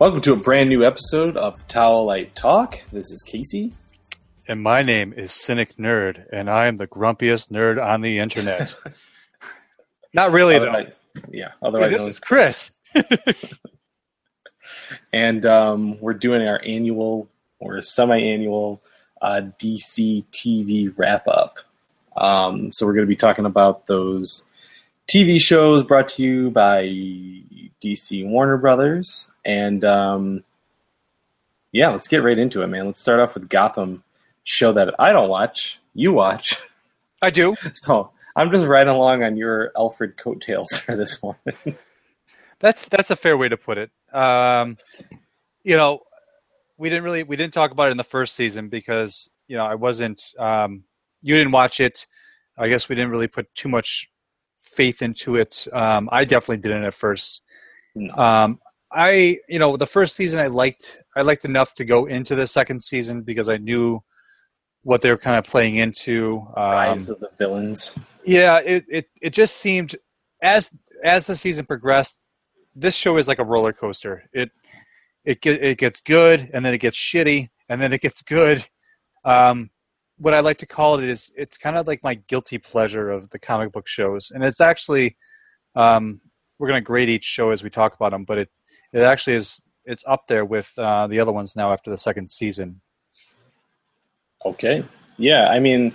Welcome to a brand new episode of Towel Light Talk. This is Casey. And my name is Cynic Nerd, and I am the grumpiest nerd on the internet. Not really, though. Yeah, Hey, otherwise this is Chris. and um, we're doing our annual or semi-annual uh, DC TV wrap-up. Um, so we're going to be talking about those TV shows brought to you by DC Warner Brothers, and um, yeah, let's get right into it, man. Let's start off with Gotham, show that I don't watch, you watch. I do. So I'm just riding along on your Alfred coattails for this one. That's that's a fair way to put it. Um, you know, we didn't really we didn't talk about it in the first season because you know I wasn't. Um, you didn't watch it. I guess we didn't really put too much faith into it. Um, I definitely didn't at first. No. Um, I you know the first season I liked I liked enough to go into the second season because I knew what they were kind of playing into. Um, Rise of the Villains. yeah, it, it it just seemed as as the season progressed, this show is like a roller coaster. It it get, it gets good and then it gets shitty and then it gets good. Um, what I like to call it is it's kind of like my guilty pleasure of the comic book shows, and it's actually um, we're gonna grade each show as we talk about them, but it it actually is it's up there with uh, the other ones now after the second season. Okay. Yeah, I mean,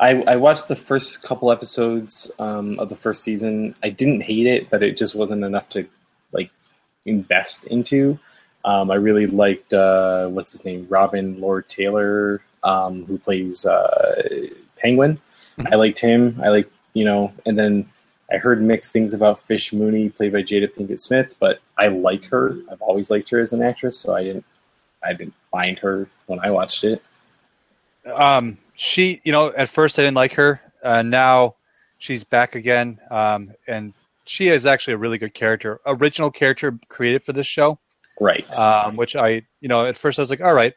I I watched the first couple episodes um, of the first season. I didn't hate it, but it just wasn't enough to like invest into. Um, I really liked uh, what's his name, Robin Lord Taylor, um, who plays uh, Penguin. Mhm. I liked him. I like you know, and then I heard mixed things about Fish Mooney, played by Jada Pinkett Smith, but I like her. I've always liked her as an actress, so I didn't I didn't find her when I watched it. um, she, you know, at first I didn't like her. Uh, now she's back again, um, and she is actually a really good character, original character created for this show. Right. Um, which I, you know, at first I was like, all right,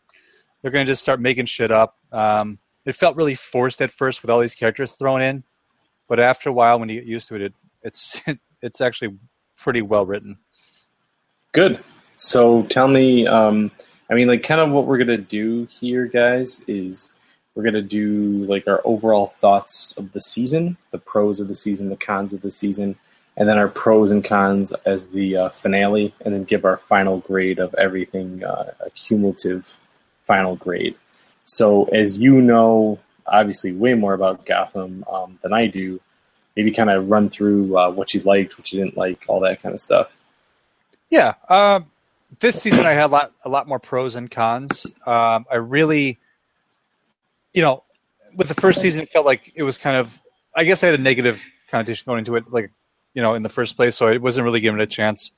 they're going to just start making shit up. Um, it felt really forced at first with all these characters thrown in, but after a while, when you get used to it, it it's it's actually pretty well written. Good. So tell me, um, I mean, like, kind of what we're gonna do here, guys, is we're gonna do like our overall thoughts of the season, the pros of the season, the cons of the season, and then our pros and cons as the uh, finale, and then give our final grade of everything, uh, a cumulative final grade. So, as you know, obviously, way more about Gotham um, than I do. Maybe kind of run through uh, what you liked, what you didn't like, all that kind of stuff. Yeah, um, this season I had a lot, a lot more pros and cons. Um, I really, you know, with the first season, it felt like it was kind of. I guess I had a negative connotation going into it, like you know, in the first place, so I wasn't really given a chance.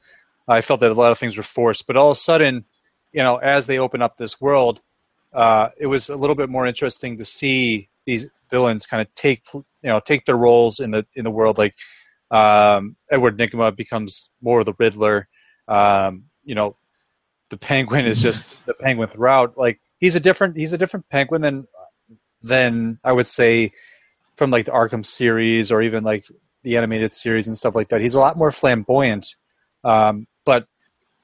I felt that a lot of things were forced, but all of a sudden, you know, as they open up this world, uh, it was a little bit more interesting to see these villains kind of take, you know, take their roles in the in the world. Like um, Edward Nygma becomes more of the Riddler. Um, you know, the Penguin is just the Penguin throughout. Like he's a different he's a different Penguin than than I would say from like the Arkham series or even like the animated series and stuff like that. He's a lot more flamboyant, um, but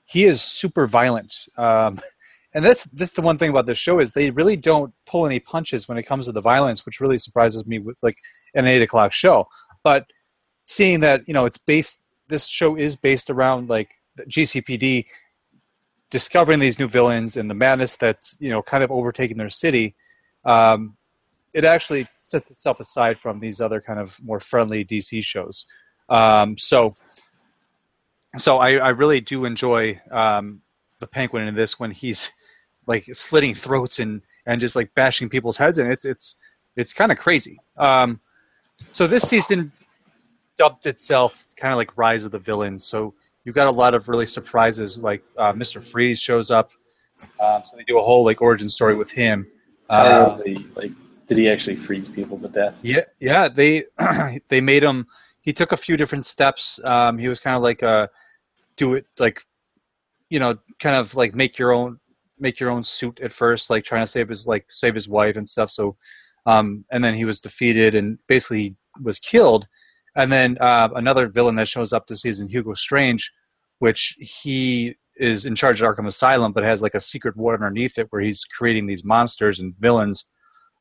he is super violent. Um, and that's that's the one thing about this show is they really don't pull any punches when it comes to the violence, which really surprises me with like an eight o'clock show. But seeing that you know it's based, this show is based around like the GCPD discovering these new villains and the madness that's you know kind of overtaking their city. Um, it actually sets itself aside from these other kind of more friendly DC shows. Um, so, so I, I really do enjoy um, the Penguin in this when he's like slitting throats and, and just like bashing people's heads in. It's it's it's kind of crazy. Um, so this season dubbed itself kind of like Rise of the Villains. So you got a lot of really surprises. Like uh, Mr. Freeze shows up, um, so they do a whole like origin story with him. Uh, he like? Did he actually freeze people to death? Yeah, yeah. They they made him. He took a few different steps. Um, he was kind of like a do it like, you know, kind of like make your own make your own suit at first, like trying to save his like save his wife and stuff. So, um, and then he was defeated and basically was killed. And then uh, another villain that shows up this season, Hugo Strange, which he is in charge of Arkham Asylum, but has like a secret ward underneath it where he's creating these monsters and villains.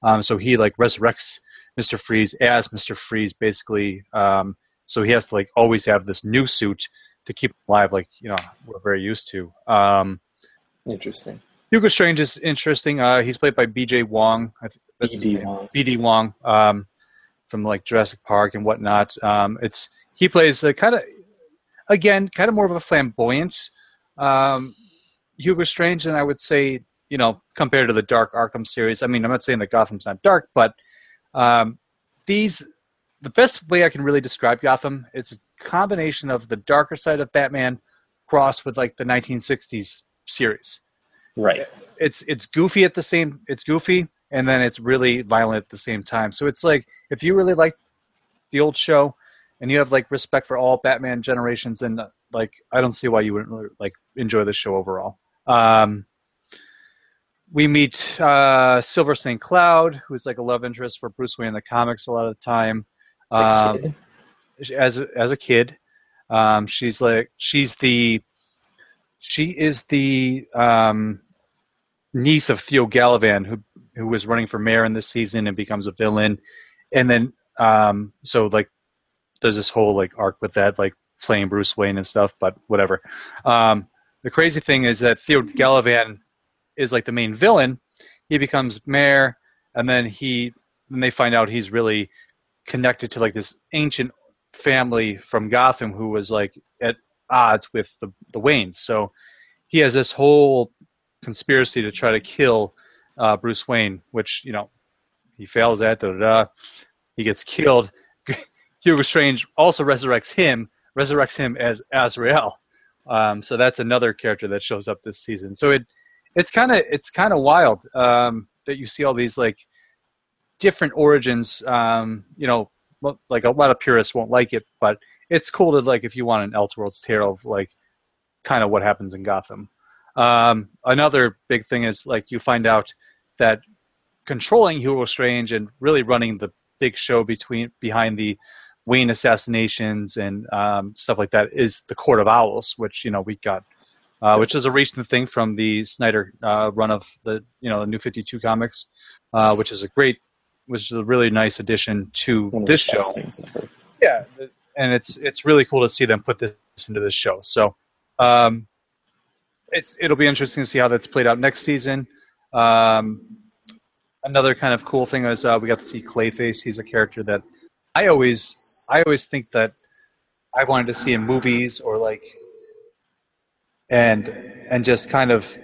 Um, so he like resurrects Mister Freeze as Mister Freeze, basically. Um, so he has to like always have this new suit to keep him alive, like you know we're very used to. Um, Interesting. Hugo Strange is interesting. Uh, he's played by B.J. Wong. B.D. Wong. B.D. Wong um, from like Jurassic Park and whatnot. Um, it's he plays a kind of again kind of more of a flamboyant um, Hugo Strange, and I would say you know compared to the Dark Arkham series. I mean, I'm not saying that Gotham's not dark, but um, these the best way I can really describe Gotham it's a combination of the darker side of Batman crossed with like the 1960s series. Right. It's it's goofy at the same it's goofy and then it's really violent at the same time. So it's like if you really like the old show and you have like respect for all Batman generations and like I don't see why you wouldn't really, like enjoy the show overall. Um, we meet uh, Silver St. Cloud, who's like a love interest for Bruce Wayne in the comics a lot of the time. Um, as as a kid, um, she's like she's the she is the um, niece of Theo Galavan, who who was running for mayor in this season and becomes a villain, and then um, so like there's this whole like arc with that, like playing Bruce Wayne and stuff, but whatever. Um, the crazy thing is that Theo Galavan is like the main villain. He becomes mayor, and then he then they find out he's really connected to like this ancient family from Gotham who was like at odds with the the Waynes. So he has this whole conspiracy to try to kill uh, Bruce Wayne, which you know he fails at. Da, da, da. He gets killed. Hugo Strange also resurrects him, resurrects him as Azrael. Um, so that's another character that shows up this season. So it it's kind of it's kind of wild um, that you see all these like different origins. Um, you know, like a lot of purists won't like it, but it's cool to like if you want an Elseworlds tale of like kind of what happens in Gotham. Um, another big thing is like you find out that controlling Hugo Strange and really running the big show between behind the Wayne assassinations and um, stuff like that is the Court of Owls, which you know we got, uh, which is a recent thing from the Snyder uh, run of the you know the New Fifty Two comics, uh, which is a great, which is a really nice addition to this show. Yeah, and it's it's really cool to see them put this into this show. So, um, it's it'll be interesting to see how that's played out next season. Um, another kind of cool thing is uh, we got to see Clayface. He's a character that I always I always think that I wanted to see in movies or like and and just kind of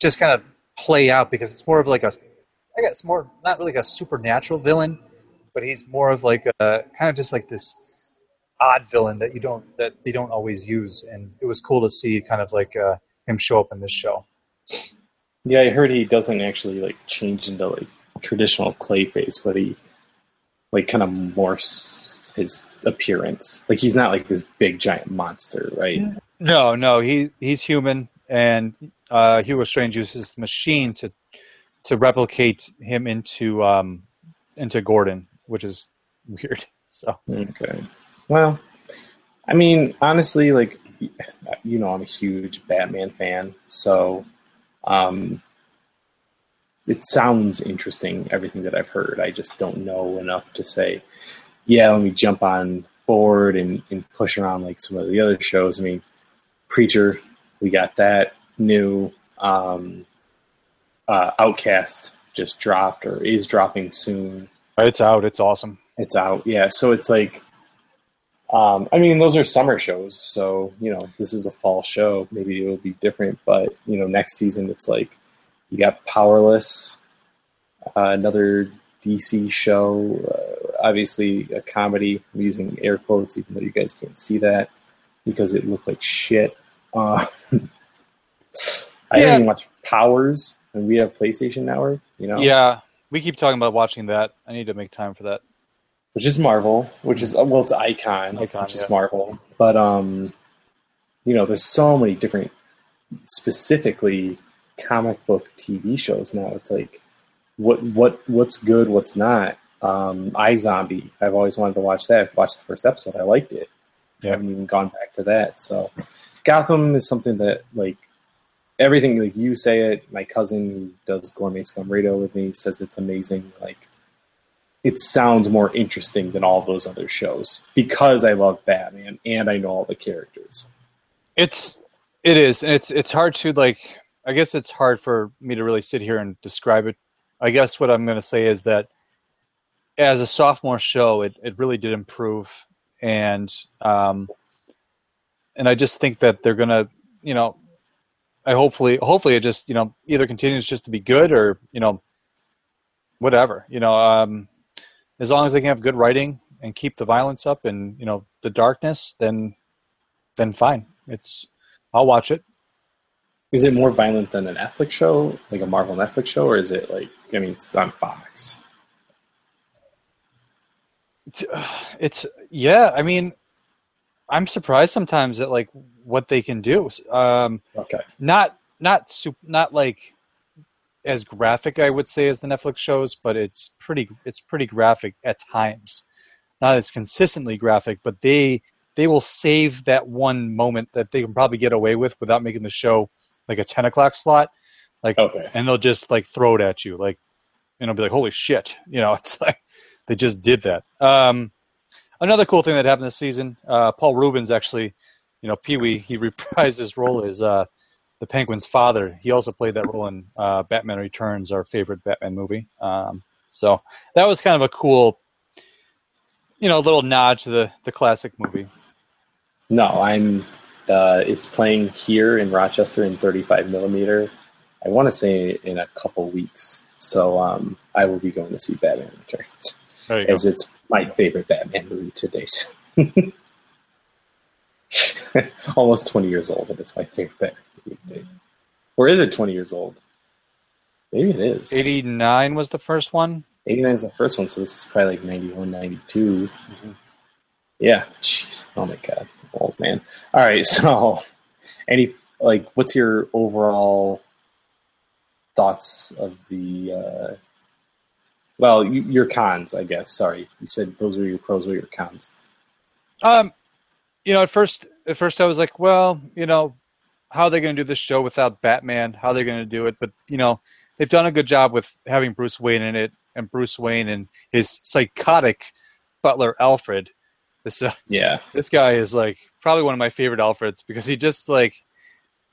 just kind of play out because it's more of like a I guess more not really like a supernatural villain, but he's more of like a kind of just like this odd villain that you don't that they don't always use, and it was cool to see kind of like uh, him show up in this show. Yeah, I heard he doesn't actually like change into like traditional Clayface, but he like kind of morphs his appearance. Like he's not like this big giant monster, right? No, no, he he's human, and uh, Hugo Strange uses the machine to to replicate him into um, into Gordon, which is weird. So okay, well, I mean, honestly, like you know, I'm a huge Batman fan, so um, it sounds interesting. Everything that I've heard, I just don't know enough to say. Yeah, let me jump on board and, and push around like some of the other shows. I mean, Preacher, we got that new. Um, uh, Outcast just dropped or is dropping soon. It's out. It's awesome. It's out. Yeah. So it's like um, I mean, those are summer shows, so you know this is a fall show. Maybe it will be different, but you know next season it's like you got Powerless, uh, another DC show, uh, obviously a comedy. I'm using air quotes, even though you guys can't see that because it looked like shit. Uh, I yeah. didn't even watch Powers, and we have PlayStation Network. You know, yeah, we keep talking about watching that. I need to make time for that which is Marvel, which is well, it's Icon, Icon which yeah. is Marvel. But um, you know, there's so many different, specifically comic book TV shows now. It's like, what what what's good, what's not. Um, iZombie, I've always wanted to watch that. I've watched the first episode, I liked it. Yeah. I haven't even gone back to that. So, Gotham is something that like everything like you say it. My cousin who does Gourmet Scum Radio with me says it's amazing. Like it sounds more interesting than all those other shows because I love Batman and I know all the characters. It's it is, and it's it's hard to like. I guess it's hard for me to really sit here and describe it. I guess what I'm going to say is that as a sophomore show, it, it really did improve, and um, and I just think that they're going to, you know, I hopefully hopefully it just you know either continues just to be good or you know whatever you know um, as long as they can have good writing and keep the violence up and you know the darkness then then fine it's I'll watch it Is it more violent than an Netflix show, like a Marvel Netflix show, or is it like I mean it's on Fox? it's yeah I mean I'm surprised sometimes at like what they can do um, Okay. not not sup- not like as graphic I would say as the Netflix shows, but it's pretty it's pretty graphic at times. Not as consistently graphic, but they they will save that one moment that they can probably get away with without making the show like a ten o'clock slot. Like Okay. and they'll just like throw it at you, like and it'll be like, holy shit, you know, it's like they just did that. Um, another cool thing that happened this season, uh, Paul Reubens actually, you know, Pee Wee, he reprised his role as uh, the Penguin's father. He also played that role in uh, Batman Returns, our favorite Batman movie. Um, so that was kind of a cool, you know, little nod to the the classic movie. No, I'm. Uh, it's playing here in Rochester in 35 millimeter. I want to say in a couple weeks. So um, I will be going to see Batman Returns, There you go. as it's my favorite Batman movie to date. Almost 20 years old, and it's my favorite Batman movie to date. Or is it 20 years old? Maybe it is. Eighty nine was the first one. 89 is the first one, so this is probably like 91, 92. Yeah, jeez. Oh my god, old man. All right, so any like, what's your overall thoughts of the? uh Well, you, your cons, I guess. Sorry, you said those were your pros. or your cons? Um, you know, at first, at first I was like, well, you know, how are they going to do this show without Batman? How are they going to do it? But you know, they've done a good job with having Bruce Wayne in it, and Bruce Wayne and his psychotic butler Alfred. This uh, Yeah, this guy is like probably one of my favorite Alfreds because he just like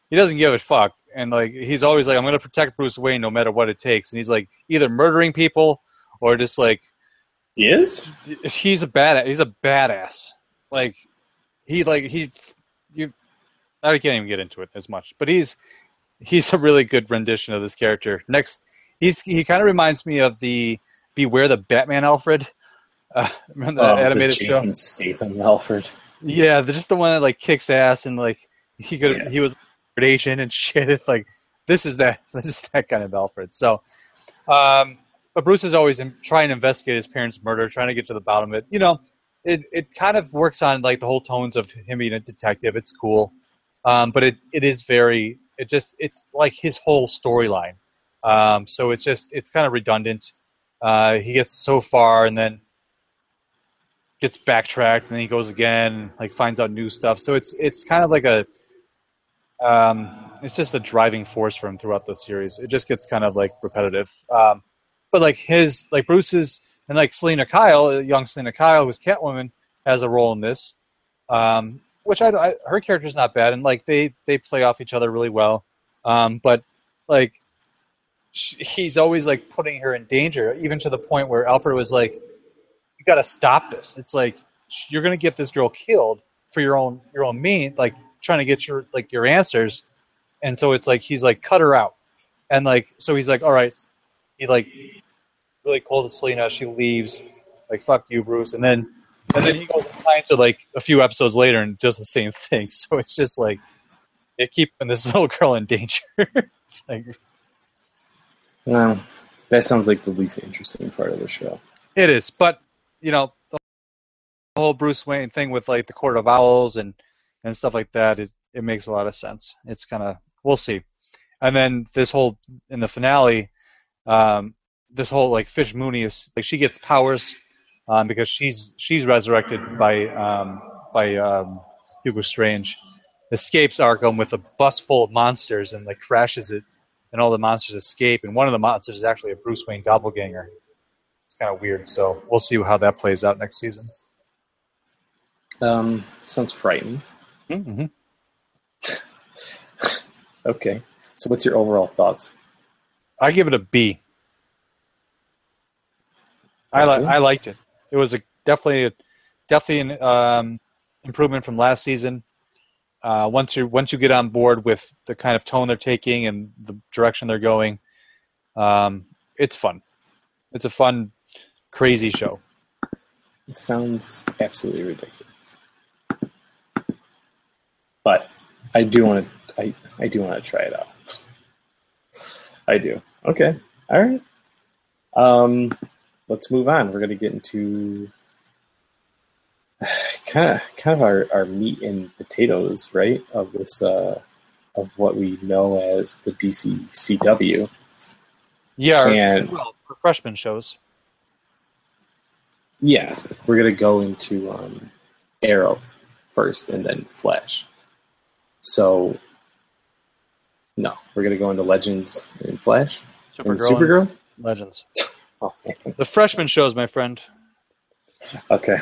he doesn't give a fuck, and like he's always like, I'm going to protect Bruce Wayne no matter what it takes, and he's like either murdering people or just like he is. he's a bad he's a badass like he like he you I can't even get into it as much but he's he's a really good rendition of this character next he's he kind of reminds me of the beware the batman alfred uh, remember that Oh, the animated show Jason Statham, Alfred. yeah the, just the one that like kicks ass and like he could Yeah. he was Asian and shit it's like this is that this is that kind of alfred so um but Bruce is always in, trying to investigate his parents' murder, trying to get to the bottom of it. You know, it it kind of works on like the whole tones of him being a detective. It's cool, um, but it, it is very it just it's like his whole storyline. Um, so it's just it's kind of redundant. Uh, he gets so far and then gets backtracked, and then he goes again, like finds out new stuff. So it's it's kind of like a um, it's just a driving force for him throughout the series. It just gets kind of like repetitive. Um, but like his like Bruce's and like Selina Kyle, young Selina Kyle, who's Catwoman, has a role in this, um, which I, I her character's not bad, and like they they play off each other really well. Um, but like sh he's always like putting her in danger, even to the point where Alfred was like, "You got to stop this." It's like you're gonna get this girl killed for your own your own mean, like trying to get your like your answers, and so it's like he's like cut her out, and like so he's like, all right, he like really cold to Selina. She leaves, like fuck you, Bruce, and then and then he goes and finds her like a few episodes later and does the same thing. So it's just like they keeping this little girl in danger. it's like Well, that sounds like the least interesting part of the show. it is, but you know the whole Bruce Wayne thing with like the Court of Owls and and stuff like that. It it makes a lot of sense. It's kind of we'll see, and then this whole in the finale. Um, this whole like Fish Mooney is like she gets powers um, because she's she's resurrected by um, by um, Hugo Strange. escapes Arkham with a bus full of monsters and like crashes it, and all the monsters escape. And one of the monsters is actually a Bruce Wayne doppelganger. It's kind of weird. So we'll see how that plays out next season. Um, sounds frightening. Mm-hmm. Okay. So, what's your overall thoughts? I give it a B. I like. I liked it. It was a definitely, a, definitely an um, improvement from last season. Uh, once you once you get on board with the kind of tone they're taking and the direction they're going, um, it's fun. It's a fun, crazy show. It sounds absolutely ridiculous. But I do want to. I I do want to try it out. I do. Okay. All right. Um, let's move on. We're gonna get into kind of kind of our, our meat and potatoes, right? Of this uh, of what we know as the DC CW. Yeah, And- well, for freshman shows. Yeah, we're gonna go into um, Arrow first, and then Flash. So, no, we're gonna go into Legends and Flash and Supergirl, Supergirl. and Legends. Oh, man. The freshman shows, my friend. Okay,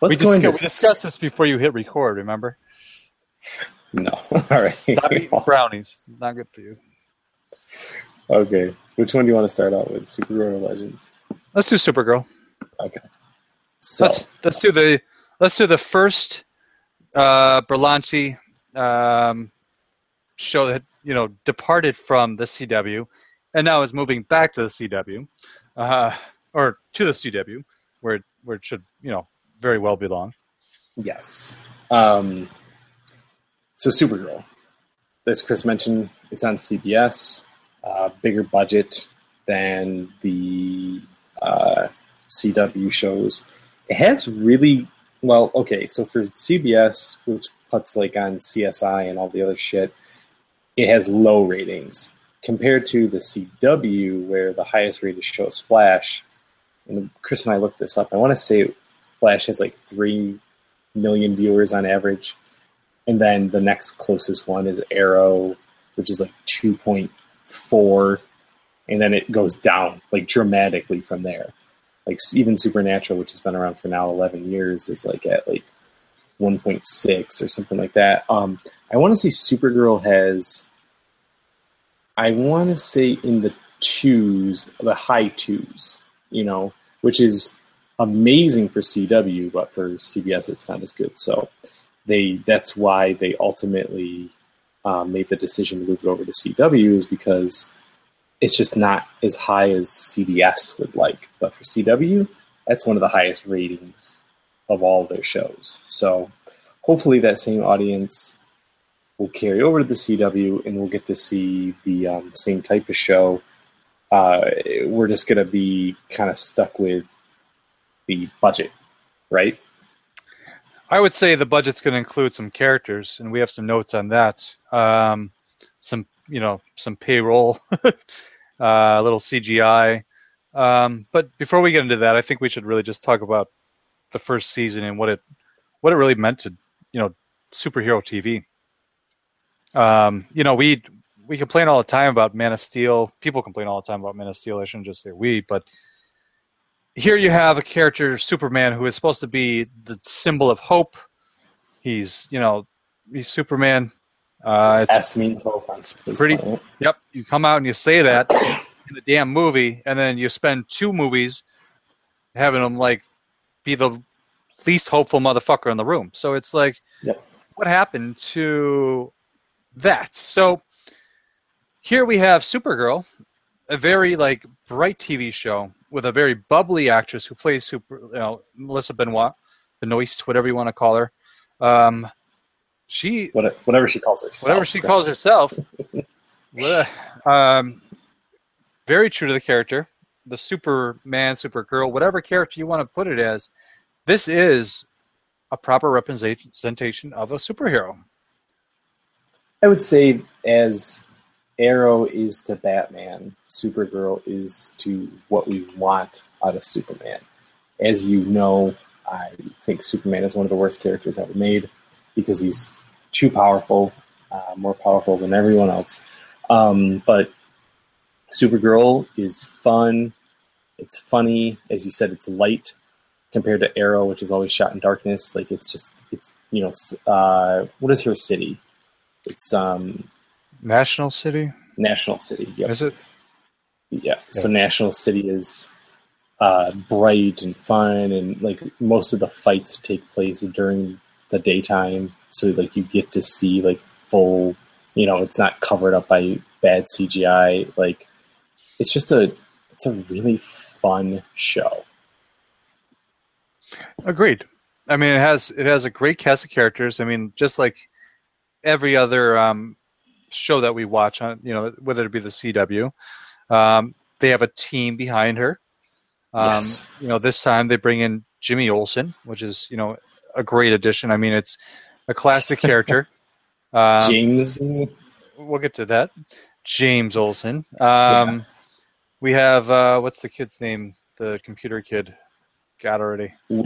We, let's discuss, into we discussed this before you hit record. Remember? No, all right. Stop eating brownies. It's not good for you. okay, which one do you want to start out with, Supergirl or Legends? Let's do Supergirl. Okay, so Let's let's do the let's do the first uh, Berlanti um, show that you know departed from the CW and now is moving back to the CW uh, or to the CW where it, where it should you know very well belong. Yes. Um, so Supergirl, as Chris mentioned, it's on CBS. Uh, bigger budget than the uh, CW shows. It has really well. Okay, so for CBS, which puts like on CSI and all the other shit, it has low ratings compared to the CW, where the highest rated show is Flash. And Chris and I looked this up. I want to say Flash has like three million viewers on average. And then the next closest one is Arrow, which is like 2.4. And then it goes down like dramatically from there. Like even Supernatural, which has been around for now 11 years, is like at like 1.6 or something like that. Um, I want to say Supergirl has, I want to say in the twos, the high twos, you know, which is amazing for CW, but for CBS it's not as good. So they that's why they ultimately um, made the decision to move it over to CW is because it's just not as high as CBS would like. But for CW, that's one of the highest ratings of all their shows. So hopefully that same audience will carry over to the CW and we'll get to see the um, same type of show. Uh, we're just going to be kind of stuck with the budget, right? I would say the budget's going to include some characters, and we have some notes on that. Um, some, you know, some payroll, uh, a little CGI. Um, but before we get into that, I think we should really just talk about the first season and what it what it really meant to, you know, superhero TV. Um, you know, we we complain all the time about Man of Steel. People complain all the time about Man of Steel. I shouldn't just say we, but here you have a character, Superman, who is supposed to be the symbol of hope. He's, you know, he's Superman. Uh, it's S means hope it's pretty- planet. Yep, you come out and you say that in the damn movie, and then you spend two movies having him like be the least hopeful motherfucker in the room. So it's like, Yep. what happened to that? So here we have Supergirl, a very like bright TV show with a very bubbly actress who plays super, you know, Melissa Benoit, Benoist, whatever you want to call her. Um, she Whatever she calls herself. whatever she calls herself. Um, very true to the character, the Superman, Supergirl, whatever character you want to put it as. This is a proper representation of a superhero. I would say as Arrow is to Batman, Supergirl is to what we want out of Superman. As you know, I think Superman is one of the worst characters ever made because he's too powerful, uh, more powerful than everyone else. Um, but Supergirl is fun. It's funny, as you said. It's light compared to Arrow, which is always shot in darkness. Like it's just it's you know uh, what is her city? It's um National City. National City. Yep. Is it? Yeah. So National City is uh, bright and fun, and like most of the fights take place during the daytime, so like you get to see like full. You know, it's not covered up by bad CGI. Like it's just a it's a really fun show. Agreed. I mean, it has it has a great cast of characters. I mean, just like every other um, show that we watch on, you know, whether it be the CW, um, they have a team behind her. Um, Yes. You know, this time they bring in Jimmy Olsen, which is you know a great addition. I mean, it's a classic character. Um, James, we'll get to that. James Olsen. Um, We have uh, what's the kid's name? The computer kid. Got already. Winn.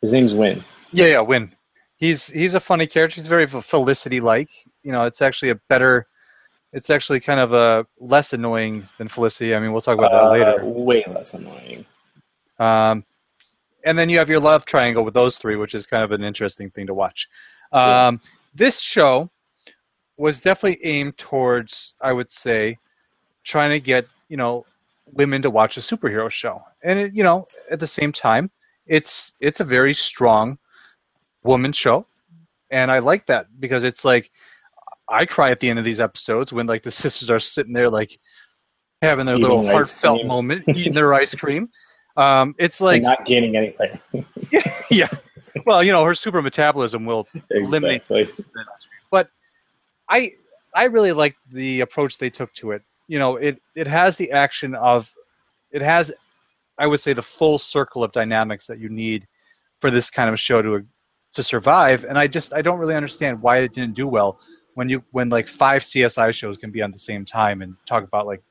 His name's Winn. Yeah, yeah, Winn. He's he's a funny character. He's very Felicity like. You know, it's actually a better. It's actually kind of a less annoying than Felicity. I mean, we'll talk about that Uh, later. Way less annoying. Um, and then you have your love triangle with those three, which is kind of an interesting thing to watch. Um, This show was definitely aimed towards, I would say, trying to get you know women to watch a superhero show, and it, you know at the same time, it's it's a very strong woman show, and I like that because it's like I cry at the end of these episodes when like the sisters are sitting there like having their Eating little heartfelt cream. moment, eating their ice cream. Um, it's like and not gaining anything. yeah. Well, you know, her super metabolism will eliminate. exactly. I I really like the approach they took to it. You know, it it has the action of, it has, I would say, the full circle of dynamics that you need for this kind of show to to survive. And I just I don't really understand why it didn't do well when you when like five CSI shows can be on the same time and talk about like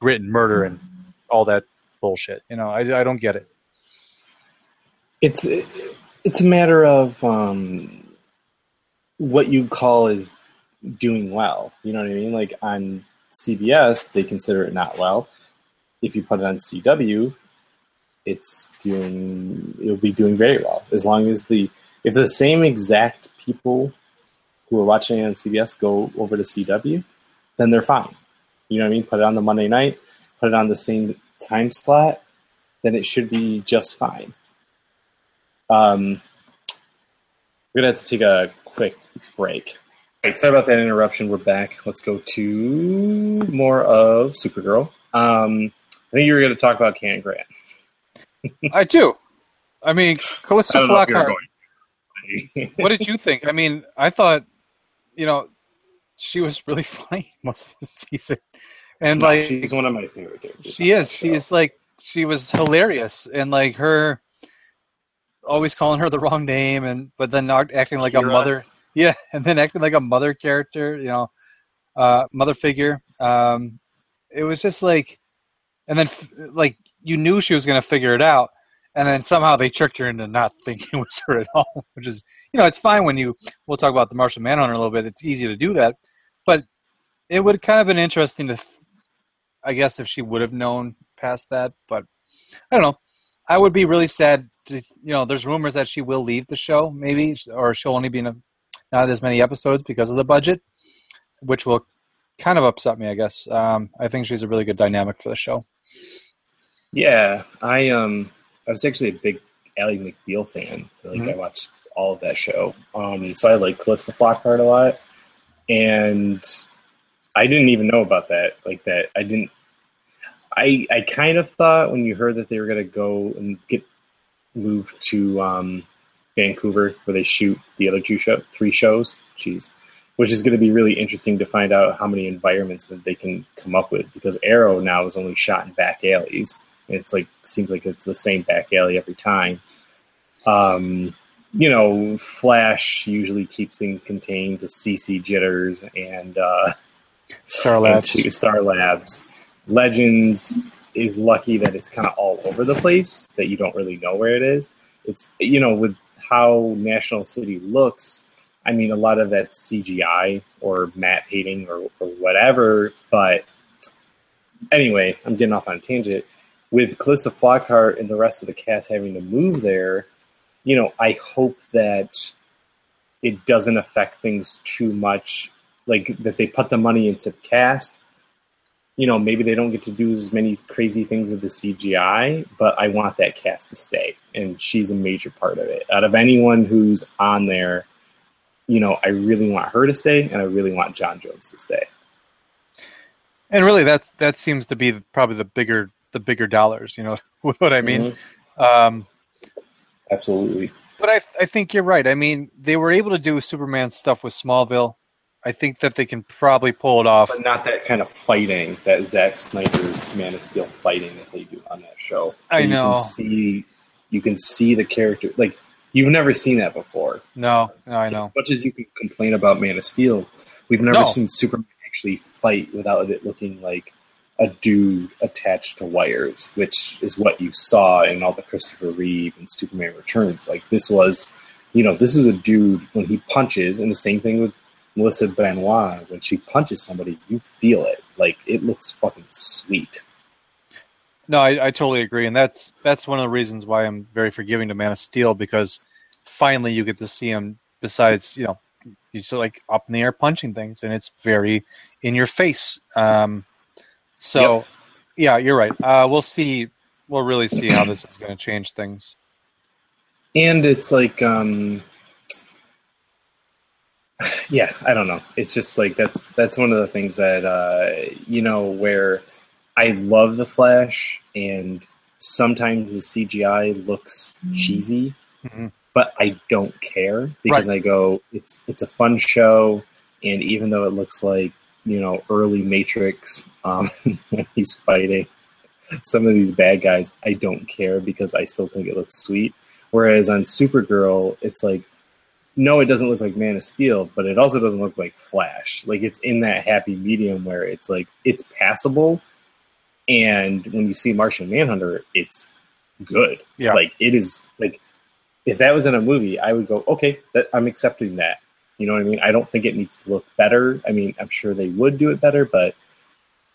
grit and murder and all that bullshit. You know, I I don't get it. It's it's a matter of um, what you call is doing well. You know what I mean? Like on CBS, they consider it not well. If you put it on CW, it's doing it'll be doing very well as long as the if the same exact people who are watching it on CBS go over to CW, then they're fine. You know what I mean? Put it on the Monday night, put it on the same time slot, then it should be just fine. Um, we're gonna have to take a quick break. Right, sorry about that interruption. We're back. Let's go to more of Supergirl. Um, I think you were going to talk about Cat Grant. I do. I mean, Calista I don't know if you were Flockhart. what did you think? I mean, I thought, you know, she was really funny most of the season, and No, like she's one of my favorite characters. she is, she is like she was hilarious, and like her always calling her the wrong name, and but then acting like a mother, yeah, and then acting like a mother character, you know, uh, mother figure. Um, it was just like, and then f- like you knew she was gonna figure it out. And then somehow they tricked her into not thinking it was her at all, which is, you know, it's fine when you. We'll talk about the Martian Manhunter a little bit. It's easy to do that, but it would kind of been interesting to, I guess, if she would have known past that. But I don't know. I would be really sad. To, you know, there's rumors that she will leave the show, maybe, or she'll only be in a, not as many episodes because of the budget, which will kind of upset me. I guess. Um, I think she's a really good dynamic for the show. Yeah, I um, I was actually a big Ally McBeal fan. Like Mhm. I watched all of that show. Um, so I like Calista Flockhart a lot, and I didn't even know about that. Like that, I didn't. I I kind of thought when you heard that they were gonna go and get moved to um, Vancouver, where they shoot the other two show, three shows. Jeez. Which is going to be really interesting to find out how many environments that they can come up with because Arrow now is only shot in back alleys. It's like seems like it's the same back alley every time. Um, you know, Flash usually keeps things contained to CC jitters and uh, Star Labs. to Star Labs. Legends is lucky that it's kind of all over the place that you don't really know where it is. It's you know with how National City looks, I mean, a lot of that CGI or matte painting or, or whatever. But anyway, I'm getting off on a tangent. With Calista Flockhart and the rest of the cast having to move there, you know, I hope that it doesn't affect things too much. Like that they put the money into the cast. You know, maybe they don't get to do as many crazy things with the CGI, but I want that cast to stay, and she's a major part of it. Out of anyone who's on there, you know, I really want her to stay, and I really want John Jones to stay. And really, that's that seems to be probably the bigger the bigger dollars. You know what I mean? Mm-hmm. Um, Absolutely. But I I think you're right. I mean, they were able to do Superman stuff with Smallville. I think that they can probably pull it off. But not that kind of fighting, that Zack Snyder Man of Steel fighting that they do on that show. I know. You can see, you can see the character. Like you've never seen that before. No, no, I know. As much as you can complain about Man of Steel, we've never no. seen Superman actually fight without it looking like a dude attached to wires, which is what you saw in all the Christopher Reeve and Superman Returns. Like this was, you know, this is a dude when he punches, and the same thing with Melissa Benoist when she punches somebody, you feel it. Like it looks fucking sweet. No, I, I totally agree, and that's that's one of the reasons why I'm very forgiving to Man of Steel because finally you get to see him. Besides, you know, he's like up in the air punching things, and it's very in your face. Um, so, yep. yeah, you're right. Uh, we'll see. We'll really see how this is going to change things. And it's like, um, yeah, I don't know. It's just like that's that's one of the things that uh, you know where I love the Flash, and sometimes the CGI looks mm-hmm. cheesy, mm-hmm. but I don't care because right. I go, it's it's a fun show, and even though it looks like you know, early Matrix um, when he's fighting some of these bad guys, I don't care because I still think it looks sweet. Whereas on Supergirl, it's like, no, it doesn't look like Man of Steel, but it also doesn't look like Flash. Like it's in that happy medium where it's like it's passable, and when you see Martian Manhunter, it's good. Yeah, like it is like if that was in a movie, I would go, okay, that, I'm accepting that. You know what I mean? I don't think it needs to look better. I mean, I'm sure they would do it better, but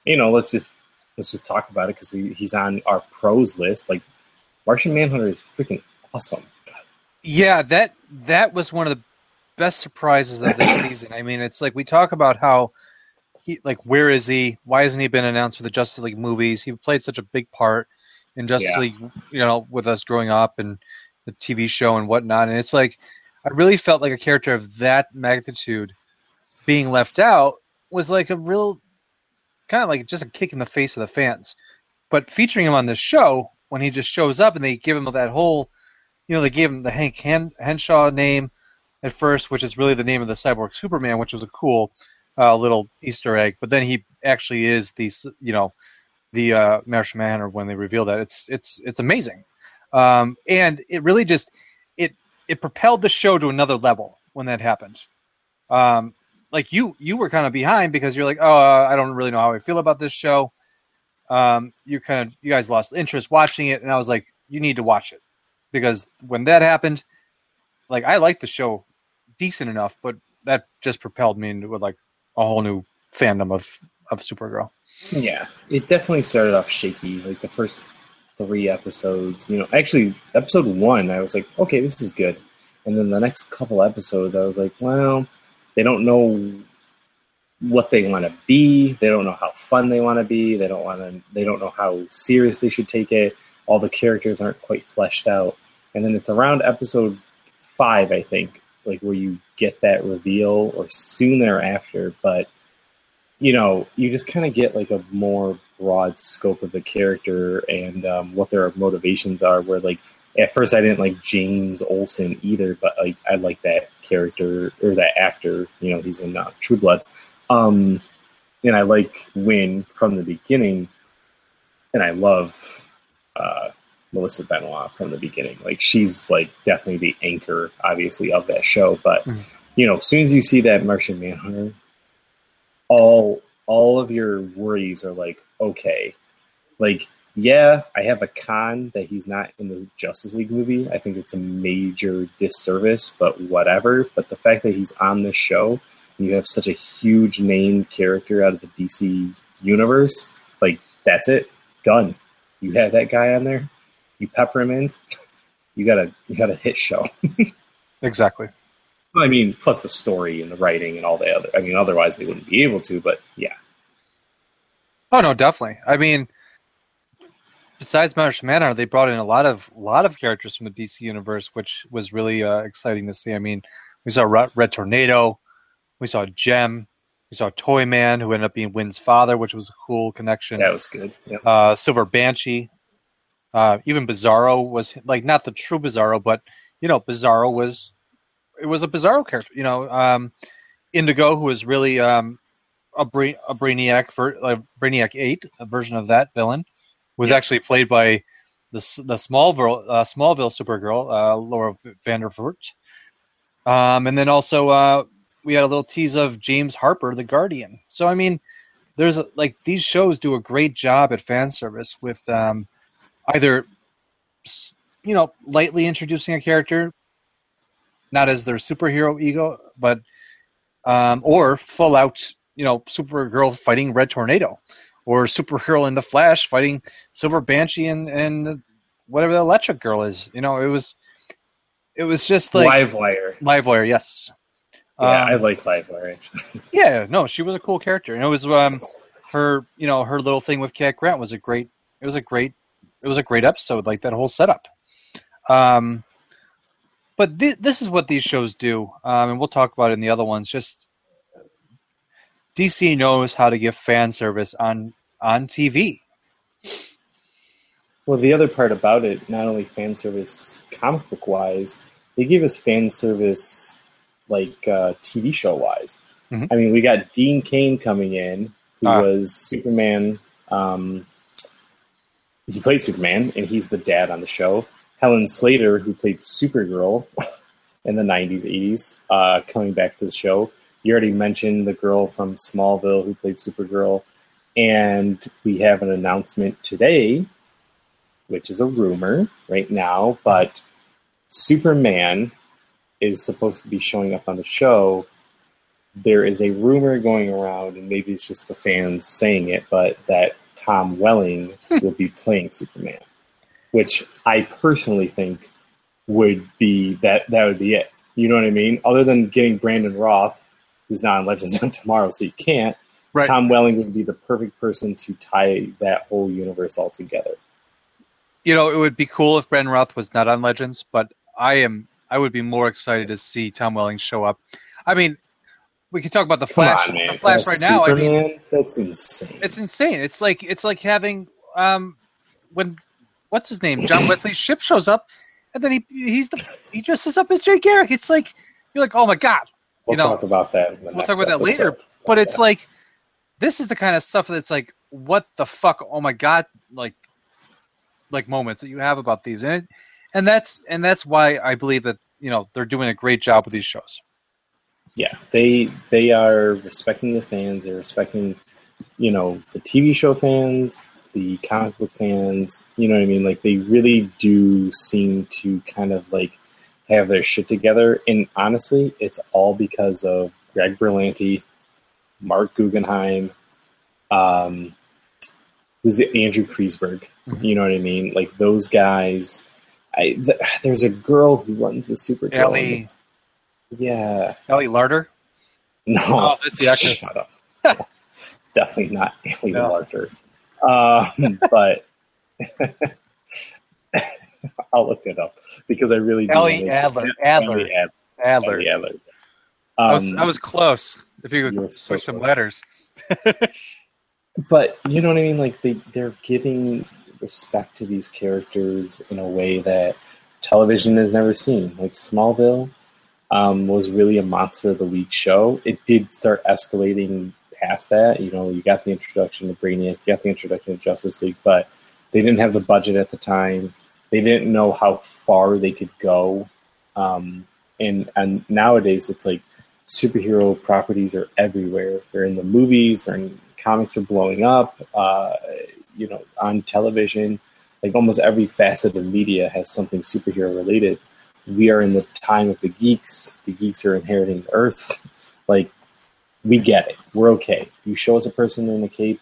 you know, let's just let's just talk about it because he, he's on our pros list. Like Martian Manhunter is freaking awesome. Yeah, that that was one of the best surprises of this season. I mean, it's like we talk about how he like where is he? Why hasn't he been announced for the Justice League movies? He played such a big part in Justice yeah. League, you know, with us growing up and the TV show and whatnot. And it's like I really felt like a character of that magnitude being left out was like a real kind of like just a kick in the face of the fans. But featuring him on this show, when he just shows up and they give him that whole, you know, they gave him the Hank Hen- Henshaw name at first, which is really the name of the cyborg Superman, which was a cool uh, little Easter egg. But then he actually is the, you know, the uh, Martian Manhunter when they reveal that. It's it's it's amazing, um, and it really just it propelled the show to another level when that happened. Um, like you, you were kind of behind because you're like, oh, I don't really know how I feel about this show. Um, you kind of, you guys lost interest watching it, and I was like, you need to watch it because when that happened, like I liked the show decent enough, but that just propelled me into like a whole new fandom of of Supergirl. Yeah, it definitely started off shaky. Like the first three episodes. You know, actually, episode one, I was like, okay, this is good. And then the next couple episodes, I was like, well, they don't know what they want to be. They don't know how fun they want to be. They don't want to. They don't know how serious they should take it. All the characters aren't quite fleshed out. And then it's around episode five, I think, like where you get that reveal, or soon thereafter. But you know, you just kind of get like a more broad scope of the character and um, what their motivations are. Where like at first I didn't like James Olsen either, but like I like that character or that actor. You know, he's in uh, True Blood, um, and I like Winn from the beginning, and I love uh, Melissa Benoist from the beginning. Like she's like definitely the anchor, obviously, of that show. But mm. you know, as soon as you see that Martian Manhunter, all all of your worries are like okay, like yeah, I have a con that he's not in the Justice League movie. I think it's a major disservice, but whatever. But the fact that he's on this show and you have such a huge name character out of the DC universe, like that's it, done. You have that guy on there, you pepper him in, you got a you got a hit show. exactly. I mean, plus the story and the writing and all the other. I mean, otherwise they wouldn't be able to. But yeah. Oh no, definitely. I mean, besides Martian Manhunter, they brought in a lot of lot of characters from the DC universe, which was really uh, exciting to see. I mean, we saw Red Tornado, we saw Jemm, we saw Toyman, who ended up being Winn's father, which was a cool connection. That was good. Yep. Uh, Silver Banshee, uh, even Bizarro was like not the true Bizarro, but you know, Bizarro was it was a Bizarro character. You know, um, Indigo, who was really um, a, Bra- a Brainiac, ver- a Brainiac Eight, a version of that villain was yeah. actually played by the the Smallville uh, Smallville Supergirl, uh, Laura Vandervoort. Um, and then also uh, we had a little tease of James Harper, the Guardian. So I mean, there's a, like these shows do a great job at fan service with um, either you know lightly introducing a character, not as their superhero ego, but um, or full out you know Supergirl fighting Red Tornado or Supergirl in the Flash fighting Silver Banshee and and whatever the Electric Girl is. You know, it was it was just like Livewire. Livewire, yes. Yeah, um, I like Livewire actually. yeah, no, she was a cool character, and it was um her you know her little thing with Cat Grant was a great it was a great it was a great episode like that whole setup. Um, but th- this is what these shows do, um, and we'll talk about it in the other ones. Just DC knows how to give fan service on on TV. Well, the other part about it, not only fan service comic book wise, they give us fan service like uh, TV show wise. Mm-hmm. I mean, we got Dean Cain coming in, who uh, was Superman. Um, he played Superman, and he's the dad on the show. Helen Slater, who played Supergirl in the 90s, 80s, uh, coming back to the show. You already mentioned the girl from Smallville who played Supergirl. And we have an announcement today, which is a rumor right now, but Superman is supposed to be showing up on the show. There is a rumor going around, and maybe it's just the fans saying it, but that Tom Welling hmm. will be playing Superman, which I personally think would be that that would be it. You know what I mean? Other than getting Brandon Routh, who's not on Legends of Tomorrow, so you can't. Right. Tom Welling would be the perfect person to tie that whole universe all together. You know, it would be cool if Brandon Routh was not on Legends, but I am I would be more excited to see Tom Welling show up. I mean, we can talk about the Flash. On, the Flash that's right now. I mean, that's insane. It's insane. It's like it's like having um when what's his name John Wesley's ship shows up, and then he he's the he dresses up as Jay Garrick. It's like you're like, oh my god. We'll you know, talk about that. we'll talk about that later. But it's like this is the kind of stuff that's like, what the fuck? Oh my god! Like, like moments that you have about these, and it, and that's and that's why I believe that you know they're doing a great job with these shows. Yeah, they they are respecting the fans. They're respecting, you know, the TV show fans, the comic book fans. You know what I mean? Like they really do seem to kind of like have their shit together. And honestly, it's all because of Greg Berlanti Marc Guggenheim, um, who's it? Andrew Kreisberg. Mm-hmm. You know what I mean? Like those guys. I th- there's a girl who runs the Super. Ellie. Yeah. Ellie Larter. No, oh, that's the actress. Shut up. Definitely not Ellie no. Larter. Um, but I'll look it up because I really Ellie Adler. Adler. Ellie Adler. Adler. Adler. Um, I, was, I was close. If you could so push some letters. but you know what I mean? Like they they're giving respect to these characters in a way that television has never seen. Like Smallville um, was really a monster of the week show. It did start escalating past that. You know, you got the introduction to Brainiac, you got the introduction to Justice League, but they didn't have the budget at the time. They didn't know how far they could go. Um, and and nowadays it's like superhero properties are everywhere. They're in the movies. They're in comics are blowing up. Uh, you know on television, like almost every facet of media has something superhero related. We are in the time of the geeks. The geeks are inheriting Earth. Like we get it. We're okay. You show us a person in a cape.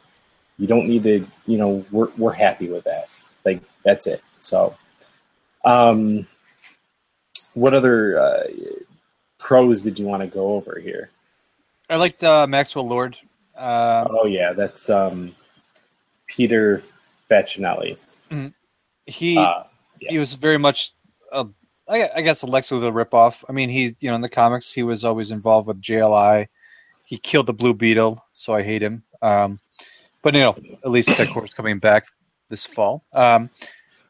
You don't need to. You know, we're we're happy with that. Like that's it. So, um, what other uh, pros did you want to go over here? I liked uh, Maxwell Lord. Uh, oh yeah, that's um, Peter Facinelli. he Uh, yeah. he was very much a, I, guess a Lex Luthor ripoff. I mean, he you know in the comics he was always involved with JLI. He killed the Blue Beetle, so I hate him. Um, but you know, at least Ted Kord's coming back this fall. Um,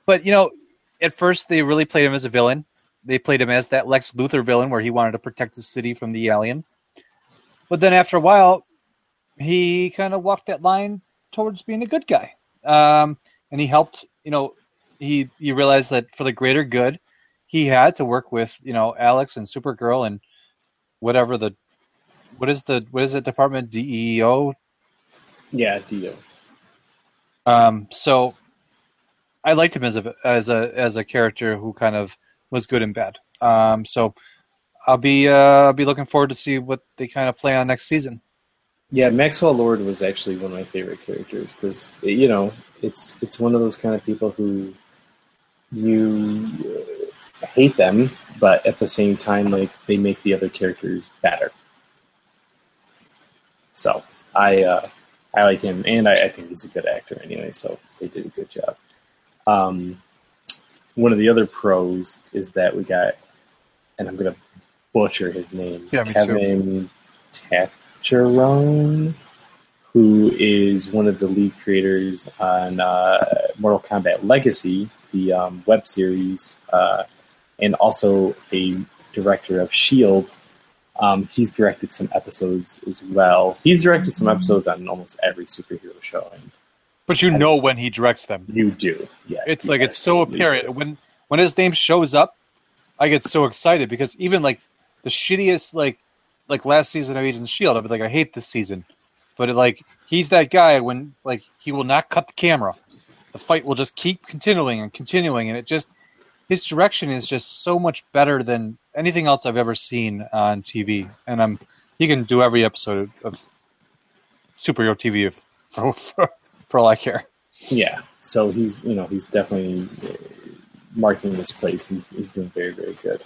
but you know, at first they really played him as a villain. They played him as that Lex Luthor villain where he wanted to protect the city from the alien. But then after a while, he kind of walked that line towards being a good guy. Um, and he helped, you know, he he realized that for the greater good, he had to work with, you know, Alex and Supergirl and whatever the what is the what is it department DEO yeah, DEO. Um, so I liked him as a as a as a character who kind of was good and bad. Um, so I'll be uh, I'll be looking forward to see what they kind of play on next season. Yeah, Maxwell Lord was actually one of my favorite characters because you know it's it's one of those kind of people who you uh, hate them, but at the same time, like they make the other characters better. So I uh, I like him, and I, I think he's a good actor anyway. So they did a good job. Um, one of the other pros is that we got, and I'm gonna butcher his name, Yeah. Kevin Tancharoen, who is one of the lead creators on uh, Mortal Kombat Legacy, the um, web series, uh, and also a director of Shield. Um, he's directed some episodes as well. He's directed some episodes on almost every superhero show, and But you know when he directs them. you do, yeah. It's like it's so apparent when when his name shows up, I get so excited because even like the shittiest like like last season of Agents of Shield, I'd be like, I hate this season, but it, like he's that guy when like he will not cut the camera, the fight will just keep continuing and continuing, and it just his direction is just so much better than anything else I've ever seen on TV, and I'm he can do every episode of superhero TV for for, for all I care. Yeah, so he's you know he's definitely uh, marking this place. He's he's doing very very good.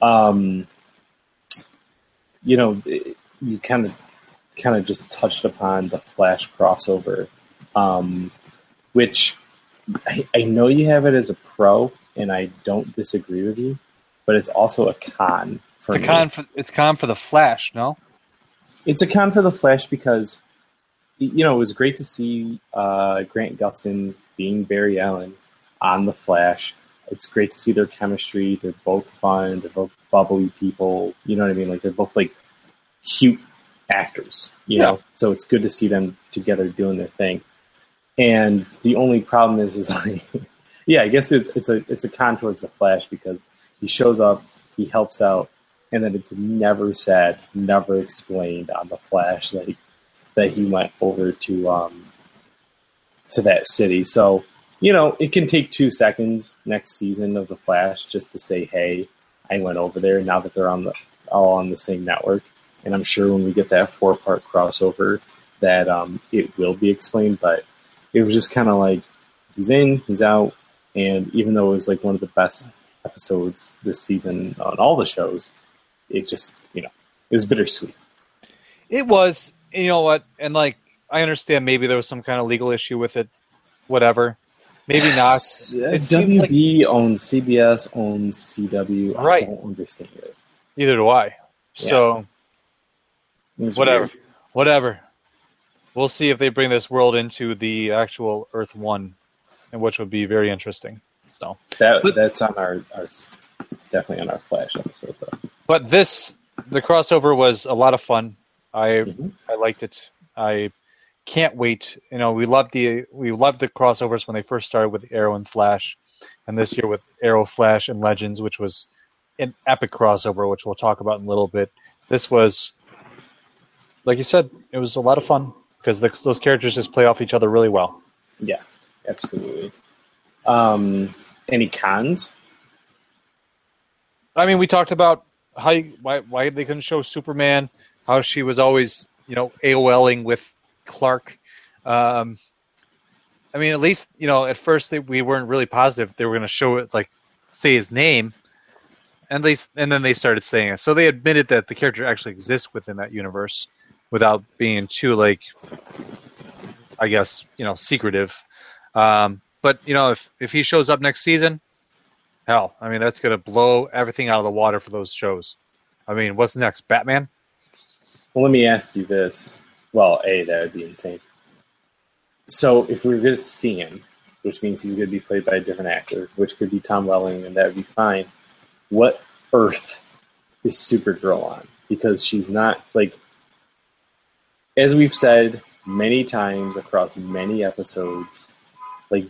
Um, you know, you kind of kind of just touched upon the Flash crossover, um, which I, I know you have it as a pro, and I don't disagree with you, but it's also a con. For It's a me. con. For, it's con for the Flash, no? It's a con for the Flash because you know it was great to see uh, Grant Gustin being Barry Allen on the Flash. It's great to see their chemistry. They're both fun. They're both bubbly people. You know what I mean? Like they're both like cute actors. You Yeah. know, so it's good to see them together doing their thing. And the only problem is, is like, yeah, I guess it's it's a it's a con towards the Flash because he shows up, he helps out, and then it's never said, never explained on the Flash like that he went over to um to that city. So you know, it can take two seconds next season of the Flash just to say, "Hey, I went over there." Now that they're on the all on the same network, and I'm sure when we get that four part crossover, that um, it will be explained. But it was just kind of like he's in, he's out, and even though it was like one of the best episodes this season on all the shows, it just you know it was bittersweet. It was. You know what? And like, I understand maybe there was some kind of legal issue with it. Whatever. Maybe not. It uh, seems like- WB owns CBS, owns CW. Right. I don't understand it. Neither do I. So It Whatever. weird. whatever. We'll see if they bring this world into the actual Earth One, and which would be very interesting. So, That But- that's on our, our definitely on our Flash episode though. but this the crossover was a lot of fun. I Mhm. I liked it. I can't wait. You know, we loved the we loved the crossovers when they first started with Arrow and Flash, and this year with Arrow, Flash, and Legends, which was an epic crossover, which we'll talk about in a little bit. This was, like you said, it was a lot of fun because the, those characters just play off each other really well. Yeah, absolutely. Um, any cons? I mean, we talked about how why why they couldn't show Superman, how she was always you know AOLing with Clark. Um, I mean, at least you know at first they, we weren't really positive they were going to show it like say his name, and they and then they started saying it. So they admitted that the character actually exists within that universe without being too like, I guess you know secretive. Um, but you know if if he shows up next season, hell, I mean that's to blow everything out of the water for those shows. I mean, what's next? Batman? Well, let me ask you this. Well, a that would be insane. So if we are to see him, which means he's to be played by a different actor, which could be Tom Welling, and that would be fine. What Earth is Supergirl on? Because she's not like, as we've said many times across many episodes, like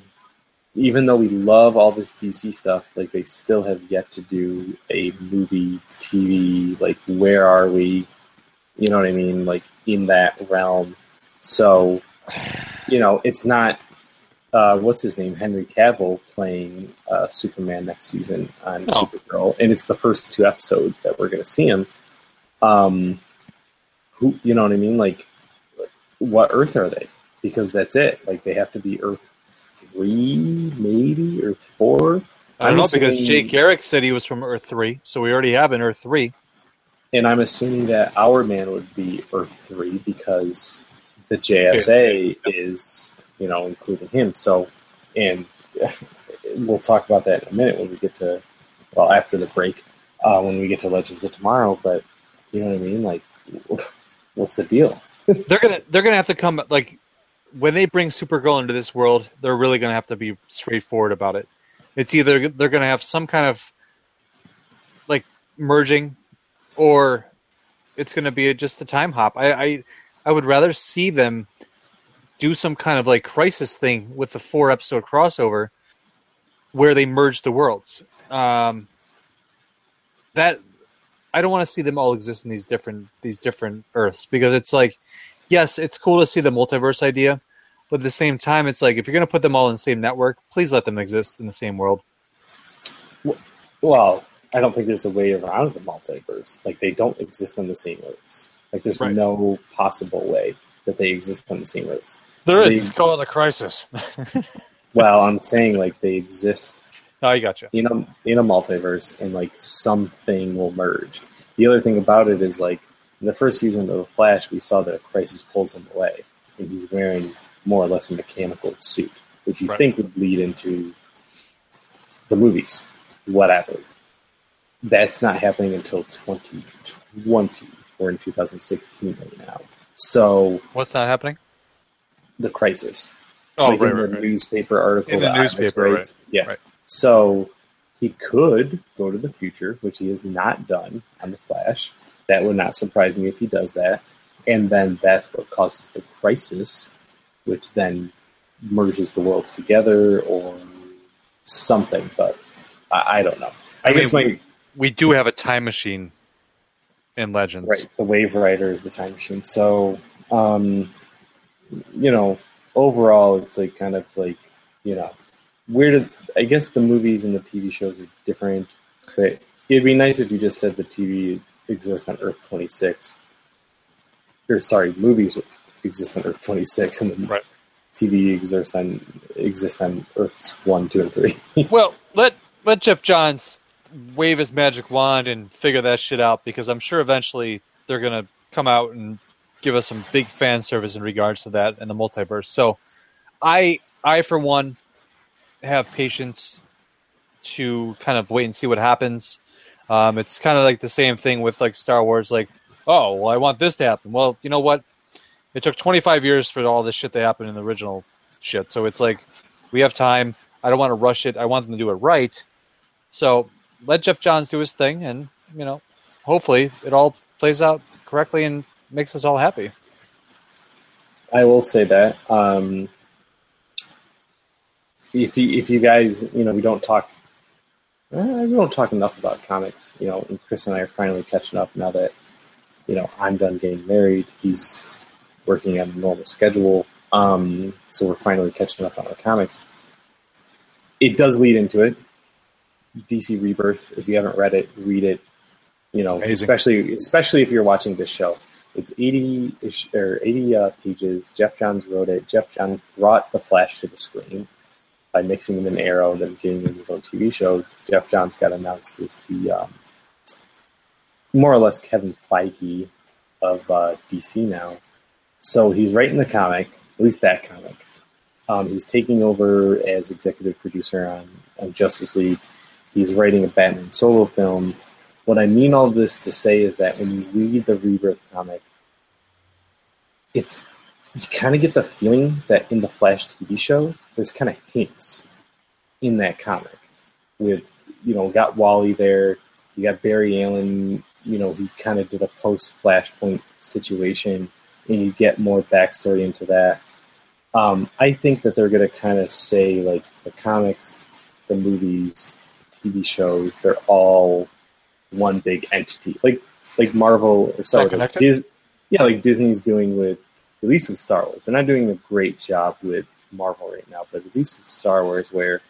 even though we love all this DC stuff, like they still have yet to do a movie, TV. Like, where are we? You know what I mean? Like in that realm. So, you know, it's not uh, what's his name, Henry Cavill playing uh, Superman next season on no. Supergirl, and it's the first two episodes that we're going to see him. Um, who, you know what I mean? Like, what Earth are they? Because that's it. Like, they have to be Earth three, maybe or four. I don't know assuming, because Jay Garrick said he was from Earth three, so we already have an Earth three. And I'm assuming that our man would be Earth three because the JSA is you know, including him. So, and we'll talk about that in a minute when we get to, well, after the break, uh, when we get to Legends of Tomorrow. But you know what I mean? Like, what's the deal? they're gonna they're gonna have to come like when they bring Supergirl into this world. They're really gonna have to be straightforward about it. It's either they're gonna have some kind of like merging, or it's gonna be just a time hop. I I, I would rather see them do some kind of like crisis thing with the four episode crossover where they merge the worlds. Um, that I don't want to see them all exist in these different these different Earths because it's like, yes, it's cool to see the multiverse idea, but at the same time, it's like if you're going to put them all in the same network, please let them exist in the same world. Well, I don't think there's a way around the multiverse. Like they don't exist on the same Earths. Like there's right. no possible way that they exist on the same Earths. There so is. They, it's called a crisis. well, I'm saying like they exist. Oh, I gotcha. In a in a multiverse, and like something will merge. The other thing about it is like in the first season of the Flash, we saw that a crisis pulls him away, and he's wearing more or less a mechanical suit, which you right. think would lead into the movies, whatever. That's not happening until 2020. We're in 2016 right now. So what's not happening? the crisis. Oh, like right, in the right, newspaper article. In the newspaper, right? Yeah. So he could go to the future, which he has not done on the Flash. That would not surprise me if he does that. And then that's what causes the crisis, which then merges the worlds together or something. But I, I don't know. I, I guess mean, my, we do have a time machine in Legends. Right. The Wave Rider is the time machine. So um, you know, overall, it's like kind of like, you know, where did I guess the movies and the TV shows are different, but it'd be nice if you just said the TV exists on Earth 26. Or sorry, movies exist on Earth 26, and the right. TV exists on exists on Earths one, two, and three. well, let let Geoff Johns wave his magic wand and figure that shit out because I'm sure eventually they're gonna come out and give us some big fan service in regards to that and the multiverse. So, I I for one have patience to kind of wait and see what happens. Um, it's kind of like the same thing with like Star Wars. Like, oh, well, I want this to happen. Well, you know what? It took 25 years for all this shit to happen in the original shit. So it's like we have time. I don't want to rush it. I want them to do it right. So let Geoff Johns do his thing, and you know, hopefully it all plays out correctly and makes us all happy. I will say that. Um, if you, if you guys, you know, we don't talk, we don't talk enough about comics. You know, and Chris and I are finally catching up now that, you know, I'm done getting married. He's working on a normal schedule. Um, so we're finally catching up on the comics. It does lead into it. DC Rebirth. If you haven't read it, read it. You know, especially especially if you're watching this show. It's 80 ish, or 80 uh, pages. Geoff Johns wrote it. Geoff Johns brought the Flash to the screen by mixing him in Arrow and then getting him his own TV show. Geoff Johns got announced as the um, more or less Kevin Feige of uh, DC now. So he's writing the comic, at least that comic. Um, he's taking over as executive producer on, on Justice League. He's writing a Batman solo film. What I mean all this to say is that when you read the Rebirth comic, it's you kind of get the feeling that in the Flash TV show, there's kind of hints in that comic. With you know, got Wally there, you got Barry Allen. You know, he kind of did a post Flashpoint situation, and you get more backstory into that. Um, I think that they're going to kind of say like the comics, the movies, TV shows, they're all one big entity, like like Marvel or sorry, like? Dis- yeah, like Disney's doing with at least with Star Wars. They're not doing a great job with Marvel right now, but at least with Star Wars, where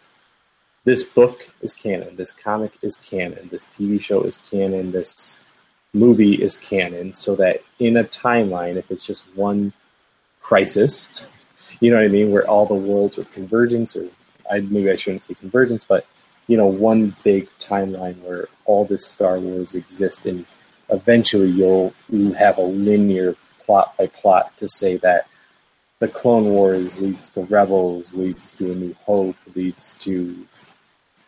this book is canon, this comic is canon, this TV show is canon, this movie is canon, so that in a timeline, if it's just one crisis, you know what I mean, where all the worlds are convergence, or I, maybe I shouldn't say convergence, but you know, one big timeline where all this Star Wars exists, and eventually you'll have a linear plot by plot to say that the Clone Wars leads to Rebels, leads to A New Hope, leads to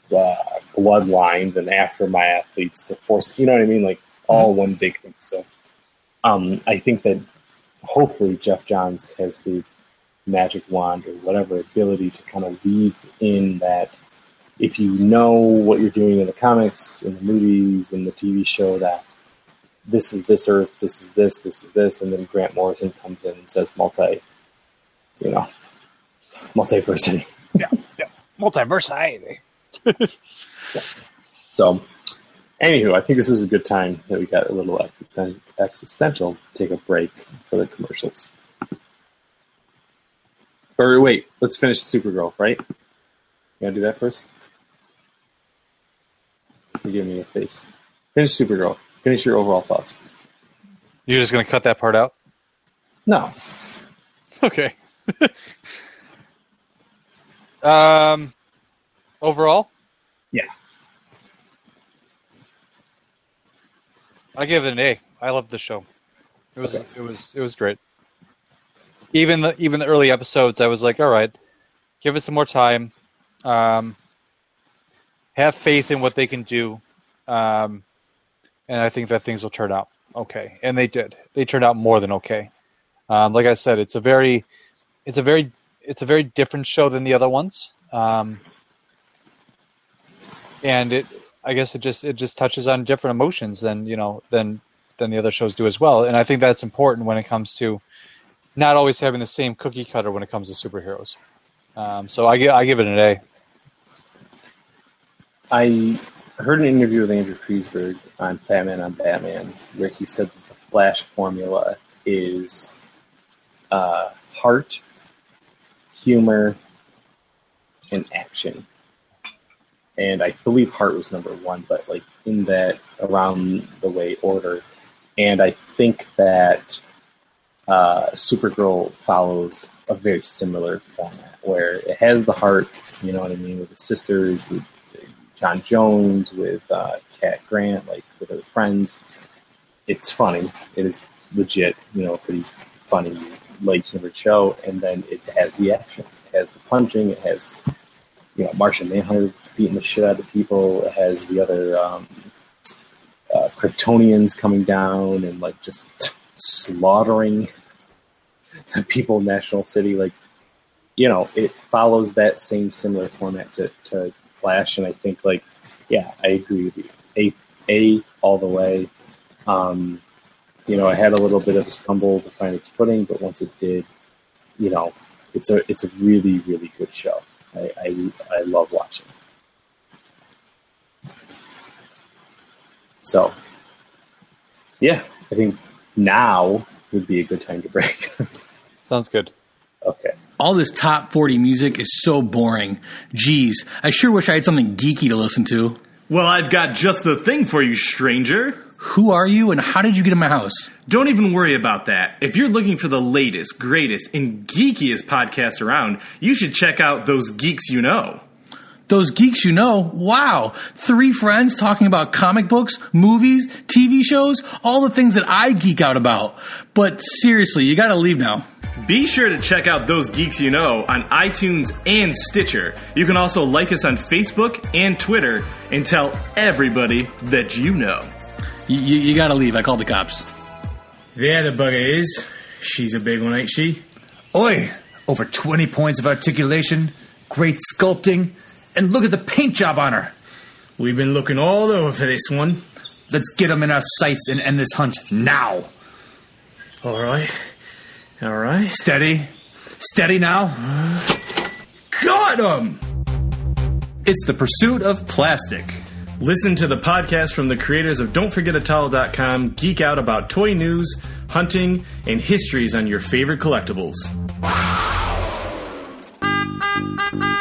uh, Bloodlines, and Aftermath leads to Force. You know what I mean? Like all one big thing. So, um, I think that hopefully Geoff Johns has the magic wand or whatever ability to kind of weave in that if you know what you're doing in the comics, in the movies, in the TV show, that this is this Earth, this is this, this is this, and then Grant Morrison comes in and says multi, you know, multiversity. yeah, yeah. Multiversity. So, anywho, I think this is a good time that we got a little existen- existential. Take a break for the commercials. Or wait, let's finish Supergirl, right? You gotta do that first. You're giving me a face. Finish Supergirl. Finish your overall thoughts. You're just gonna cut that part out? No, Okay. um, overall, yeah, I give it an A. I love the show. It was Okay. it was it was great. Even the even the early episodes, I was like, all right, give it some more time. Um, have faith in what they can do, um, and I think that things will turn out okay. And they did. They turned out more than okay. Um, like I said, it's a very, it's a very, it's a very different show than the other ones. Um, and it, I guess it just it just touches on different emotions than you know than than the other shows do as well. And I think that's important when it comes to not always having the same cookie cutter when it comes to superheroes. Um, so I I give it an A. I heard an interview with Andrew Kreisberg on Fat Man on Batman where he said that the Flash formula is uh, heart, humor, and action. And I believe heart was number one, but like in that around the way order. And I think that uh, Supergirl follows a very similar format where it has the heart, you know what I mean, with the sisters, with J'onn J'onzz, with uh, Cat Grant, like with her friends. It's funny. It is legit, you know, pretty funny, light humored show. And then it has the action. It has the punching. It has, you know, Martian Manhunter beating the shit out of people. It has the other um, uh, Kryptonians coming down and like just slaughtering the people in National City. Like, you know, it follows that same similar format to, to Flash, and I think like, yeah, I agree with you. A A all the way. Um, you know, I had a little bit of a stumble to find its footing, but once it did, you know, it's a it's a really really good show. I I, I love watching. So, yeah, I think now would be a good time to break. Sounds good. Okay. All this top 40 music is so boring. Geez, I sure wish I had something geeky to listen to. Well, I've got just the thing for you, stranger. Who are you and how did you get in my house? Don't even worry about that. If you're looking for the latest, greatest, and geekiest podcasts around, you should check out Those Geeks You Know. Those geeks you know, wow. Three friends talking about comic books, movies, TV shows, all the things that I geek out about. But seriously, you gotta leave now. Be sure to check out Those Geeks You Know on iTunes and Stitcher. You can also like us on Facebook and Twitter and tell everybody that you know. You, you, you gotta leave. I called the cops. There the bugger is. She's a big one, ain't she? Oi! Over 20 points of articulation, great sculpting, and look at the paint job on her. We've been looking all over for this one. Let's get them in our sights and end this hunt now. All right. All right. Steady. Steady now. Got him! It's the pursuit of plastic. Listen to the podcast from the creators of Don'tForgetAtalo.com, geek out about toy news, hunting, and histories on your favorite collectibles.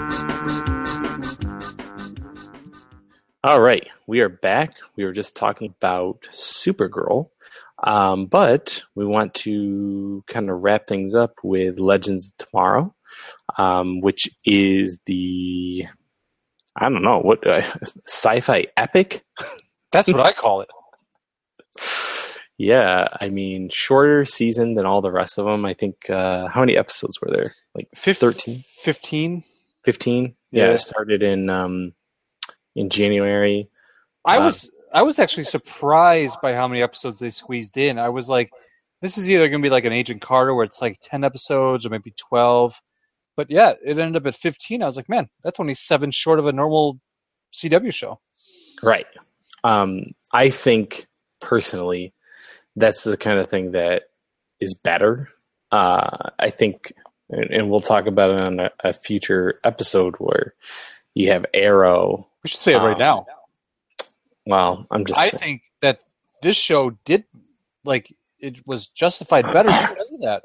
All right, we are back. We were just talking about Supergirl, um, but we want to kind of wrap things up with Legends of Tomorrow, um, which is the I don't know what uh, sci-fi epic. That's what I call it. Yeah, I mean, shorter season than all the rest of them. I think uh, how many episodes were there? Like Fif- 13? 15. 15? Yeah, Yeah. it started in um, in January. I Uh, was I was actually surprised by how many episodes they squeezed in. I was like, this is either going to be like an Agent Carter where it's like ten episodes or maybe twelve, but yeah, it ended up at fifteen. I was like, man, that's only seven short of a normal CW show. Right. Um, I think personally, that's the kind of thing that is better. Uh, I think, and, and we'll talk about it on a, a future episode where you have Arrow. We should say it right Um, now. Well, I'm just I saying. think that this show did like it was justified better because of that.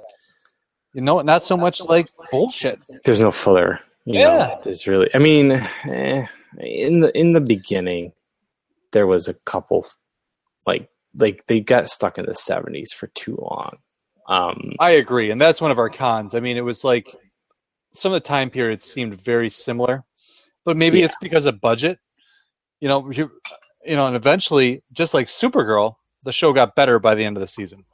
You know, not so much like bullshit. there's no filler. You Yeah. know, there's really. I mean, eh, in the in the beginning, there was a couple, like like they got stuck in the 70s for too long. Um, I agree, and that's one of our cons. I mean, it was like some of the time periods seemed very similar, but maybe Yeah. it's because of budget. You know, you, you know, and eventually, just like Supergirl, the show got better by the end of the season.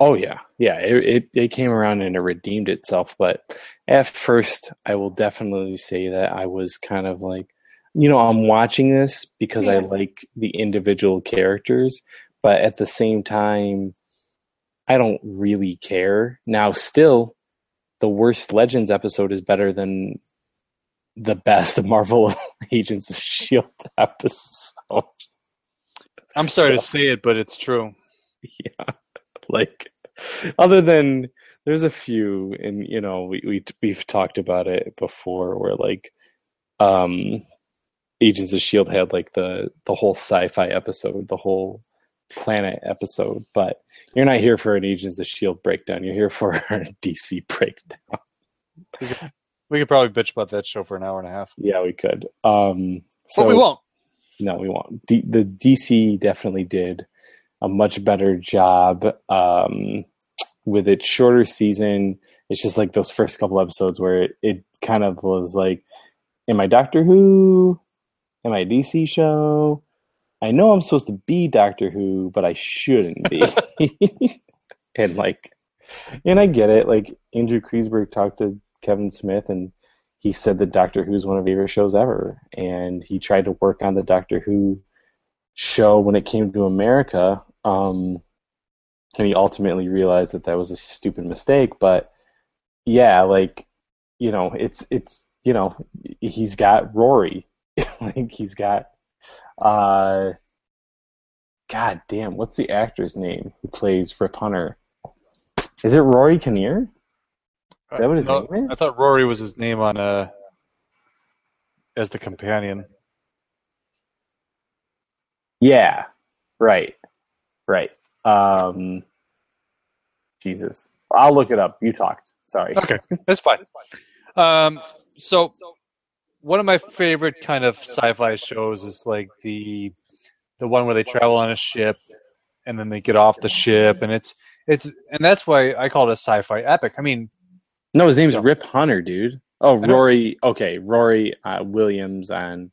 Oh yeah, yeah. It, it it came around and it redeemed itself. But at first, I will definitely say that I was kind of like, you know, I'm watching this because I like the individual characters, but at the same time, I don't really care. Now, still, the worst Legends episode is better than the best Marvel Agents of Shield episode. I'm sorry to say it, but it's true. yeah like other than there's a few and you know we, we we've talked about it before where like um agents of shield had like the the whole sci-fi episode the whole planet episode but you're not here for an agents of shield breakdown you're here for a dc breakdown We could probably bitch about that show for an hour and a half, yeah we could um so but we won't. no we won't D- the dc definitely did a much better job um, with its shorter season. It's just like those first couple episodes where it, it kind of was like, "Am I Doctor Who? Am I a DC show? I know I'm supposed to be Doctor Who, but I shouldn't be." and like, and I get it. Like Andrew Kreisberg talked to Kevin Smith and he said that Doctor Who is one of his favorite shows ever, and he tried to work on the Doctor Who show when it came to America, um, and he ultimately realized that that was a stupid mistake. But yeah, like you know, it's it's you know, he's got Rory, like he's got, uh, God damn, what's the actor's name who plays Rip Hunter? Is it Rory Kinnear? Is that what his No, name is? I thought Rory was his name on uh as the companion. Yeah, right, right. Um, Jesus, I'll look it up. You talked. Sorry. Okay, that's fine. Um, so one of my favorite kind of sci-fi shows is like the the one where they travel on a ship and then they get off the ship and it's it's and that's why I call it a sci-fi epic. I mean, No, his name's No. Rip Hunter, dude. Oh. Rory. Okay, Rory uh, Williams on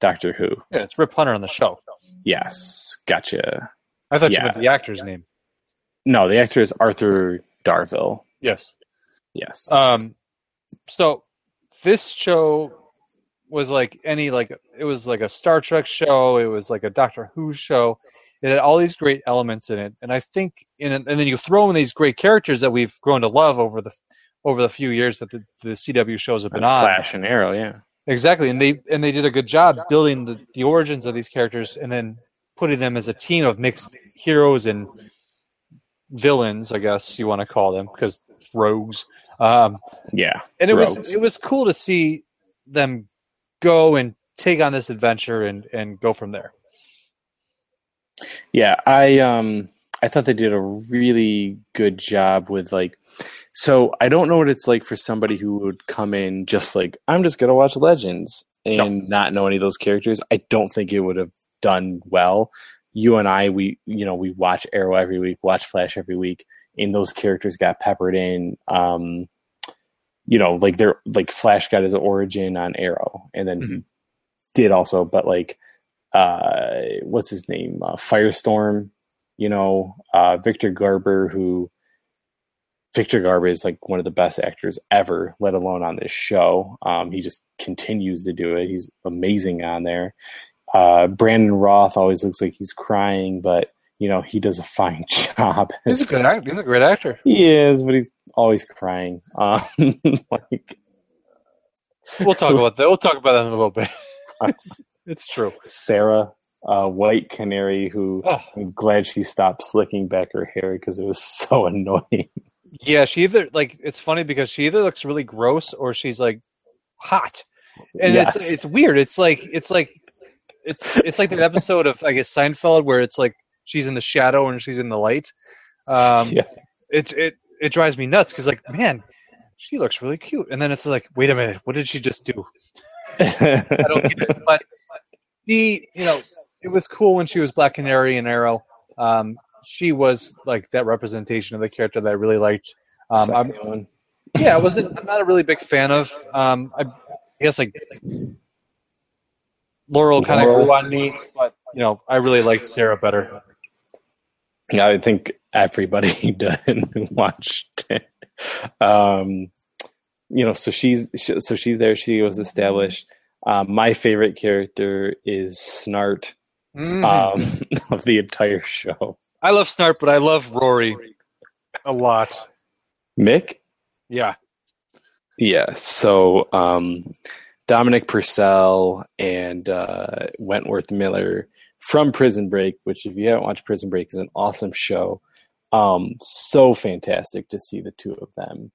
Doctor Who. yeah, it's Rip Hunter on the show. Yes, gotcha. I thought you Yeah. meant the actor's name. No, the actor is Arthur Darvill. Yes. Yes. Um, so this show was like any like it was like a Star Trek show. It was like a Doctor Who show. It had all these great elements in it, and I think in and then you throw in these great characters that we've grown to love over the over the few years that the, the CW shows have been on. Flash and Arrow. Yeah. Exactly, and they and they did a good job building the, the origins of these characters, and then putting them as a team of mixed heroes and villains, I guess you want to call them, because rogues. Um, Yeah. and it was it was cool to see them go and take on this adventure and and go from there. Yeah, I um I thought they did a really good job with like so I don't know what it's like for somebody who would come in just like I'm just gonna watch Legends and not know any of those characters. I don't think it would have done well. You and I, we you know we watch Arrow every week, watch Flash every week, and those characters got peppered in. Um, you know, like they're like Flash got his origin on Arrow, and then he Mhm. did also, but like uh, what's his name? Uh, Firestorm, you know, uh, Victor Garber, who Victor Garber is like one of the best actors ever, let alone on this show. Um, he just continues to do it. He's amazing on there. Uh, Brandon Routh always looks like he's crying, but you know he does a fine job. He's a good actor. He's a great actor. He is, but he's always crying. Um, like We'll talk about that. We'll talk about that in a little bit. It's, it's true. Sarah, uh, White Canary, who Oh. I'm glad she stopped slicking back her hair because it was so annoying. Yeah, she either like it's funny because she either looks really gross or she's like hot, and Yes. it's it's weird. It's like it's like it's it's like that episode of I guess Seinfeld where it's like she's in the shadow and she's in the light. Um, Yeah. It it it drives me nuts because like man, she looks really cute, and then it's like wait a minute, what did she just do? I don't get it. But the you know it was cool when she was Black Canary and Arrow. Um, she was like that representation of the character that I really liked. Um, I'm, yeah, I wasn't. I'm not a really big fan of. Um, I, I guess like Laurel kind of grew on me, but you know, I really liked Sarah better. Yeah, I think everybody did watched it. Um, you know, so she's she, so she's there. She was established. Um, my favorite character is Snart Mhm. um, of the entire show. I love Snart, but I love Rory a lot. Mick. Yeah, Yeah. So um, Dominic Purcell and uh, Wentworth Miller from Prison Break, which if you haven't watched Prison Break, is an awesome show. Um, so fantastic to see the two of them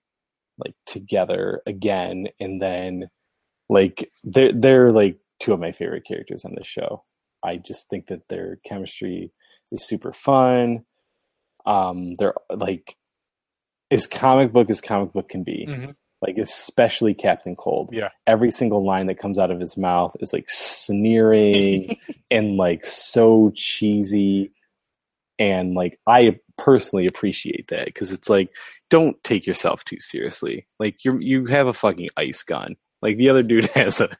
like together again, and then like they're they're like two of my favorite characters on this show. I just think that their chemistry is super fun. Um, they're like as comic book as comic book can be Mhm. like especially Captain Cold. Yeah. Every single line that comes out of his mouth is like sneering and like so cheesy. and like I personally appreciate that because it's like don't take yourself too seriously. Like you you have a fucking ice gun. Like the other dude has a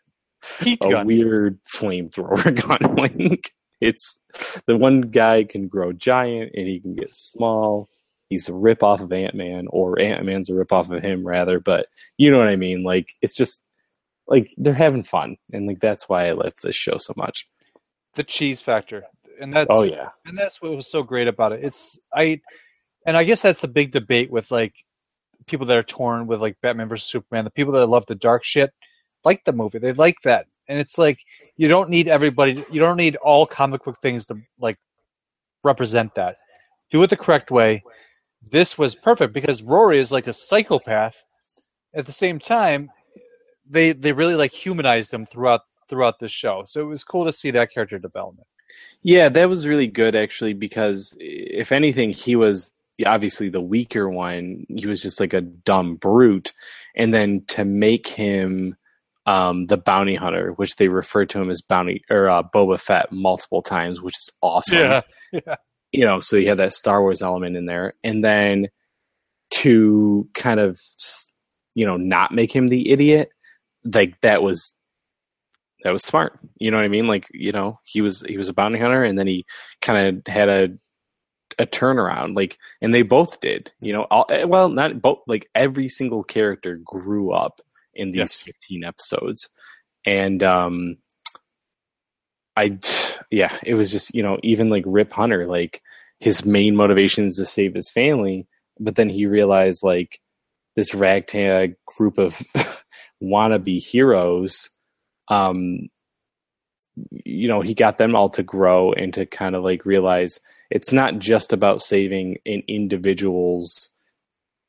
Heat a gun. weird flamethrower gun. like it's the one guy can grow giant and he can get small. He's a rip off of Ant Man, or Ant Man's a rip off of him, rather. But you know what I mean. Like it's just like they're having fun, and like that's why I love this show so much. the cheese factor, and that's Oh yeah, and that's what was so great about it. It's I, and I guess that's the big debate with like people that are torn with like Batman versus Superman. The people that love the dark shit like the movie. They like that, and it's like you don't need everybody. You don't need all comic book things to like represent that. Do it the correct way. This was perfect because Rory is like a psychopath. At the same time, they they really like humanized him throughout throughout this show. So it was cool to see that character development. yeah, that was really good actually because if anything, he was obviously the weaker one. He was just like a dumb brute, and then to make him um, the bounty hunter, which they refer to him as bounty or uh, Boba Fett multiple times, which is awesome. yeah. you know, so you had that Star Wars element in there, and then to kind of you know not make him the idiot, like that was that was smart. You know what I mean? Like you know he was he was a bounty hunter, and then he kind of had a a turnaround, like, and they both did. You know, all, eh, well, not both. Like every single character grew up in these Yes. fifteen episodes, and um, I, yeah, it was just you know even like Rip Hunter, like his main motivation is to save his family, but then he realized like this ragtag group of wannabe heroes, um, you know, he got them all to grow and to kind of like realize it's not just about saving an individual's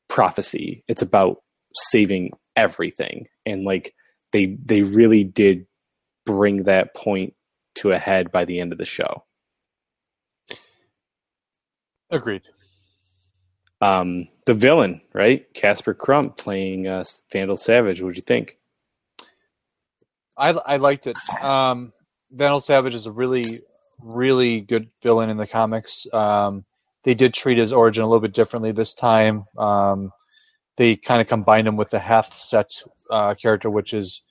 prophecy; it's about saving everything, and like they they really did bring that point to a head by the end of the show. Agreed. Um, the villain, right? Casper Crump playing uh, Vandal Savage. What'd you think? I I liked it. Um, Vandal Savage is a really really good villain in the comics. Um, they did treat his origin a little bit differently this time. Um, they kind of combined him with the Hath-Set uh, character, which is,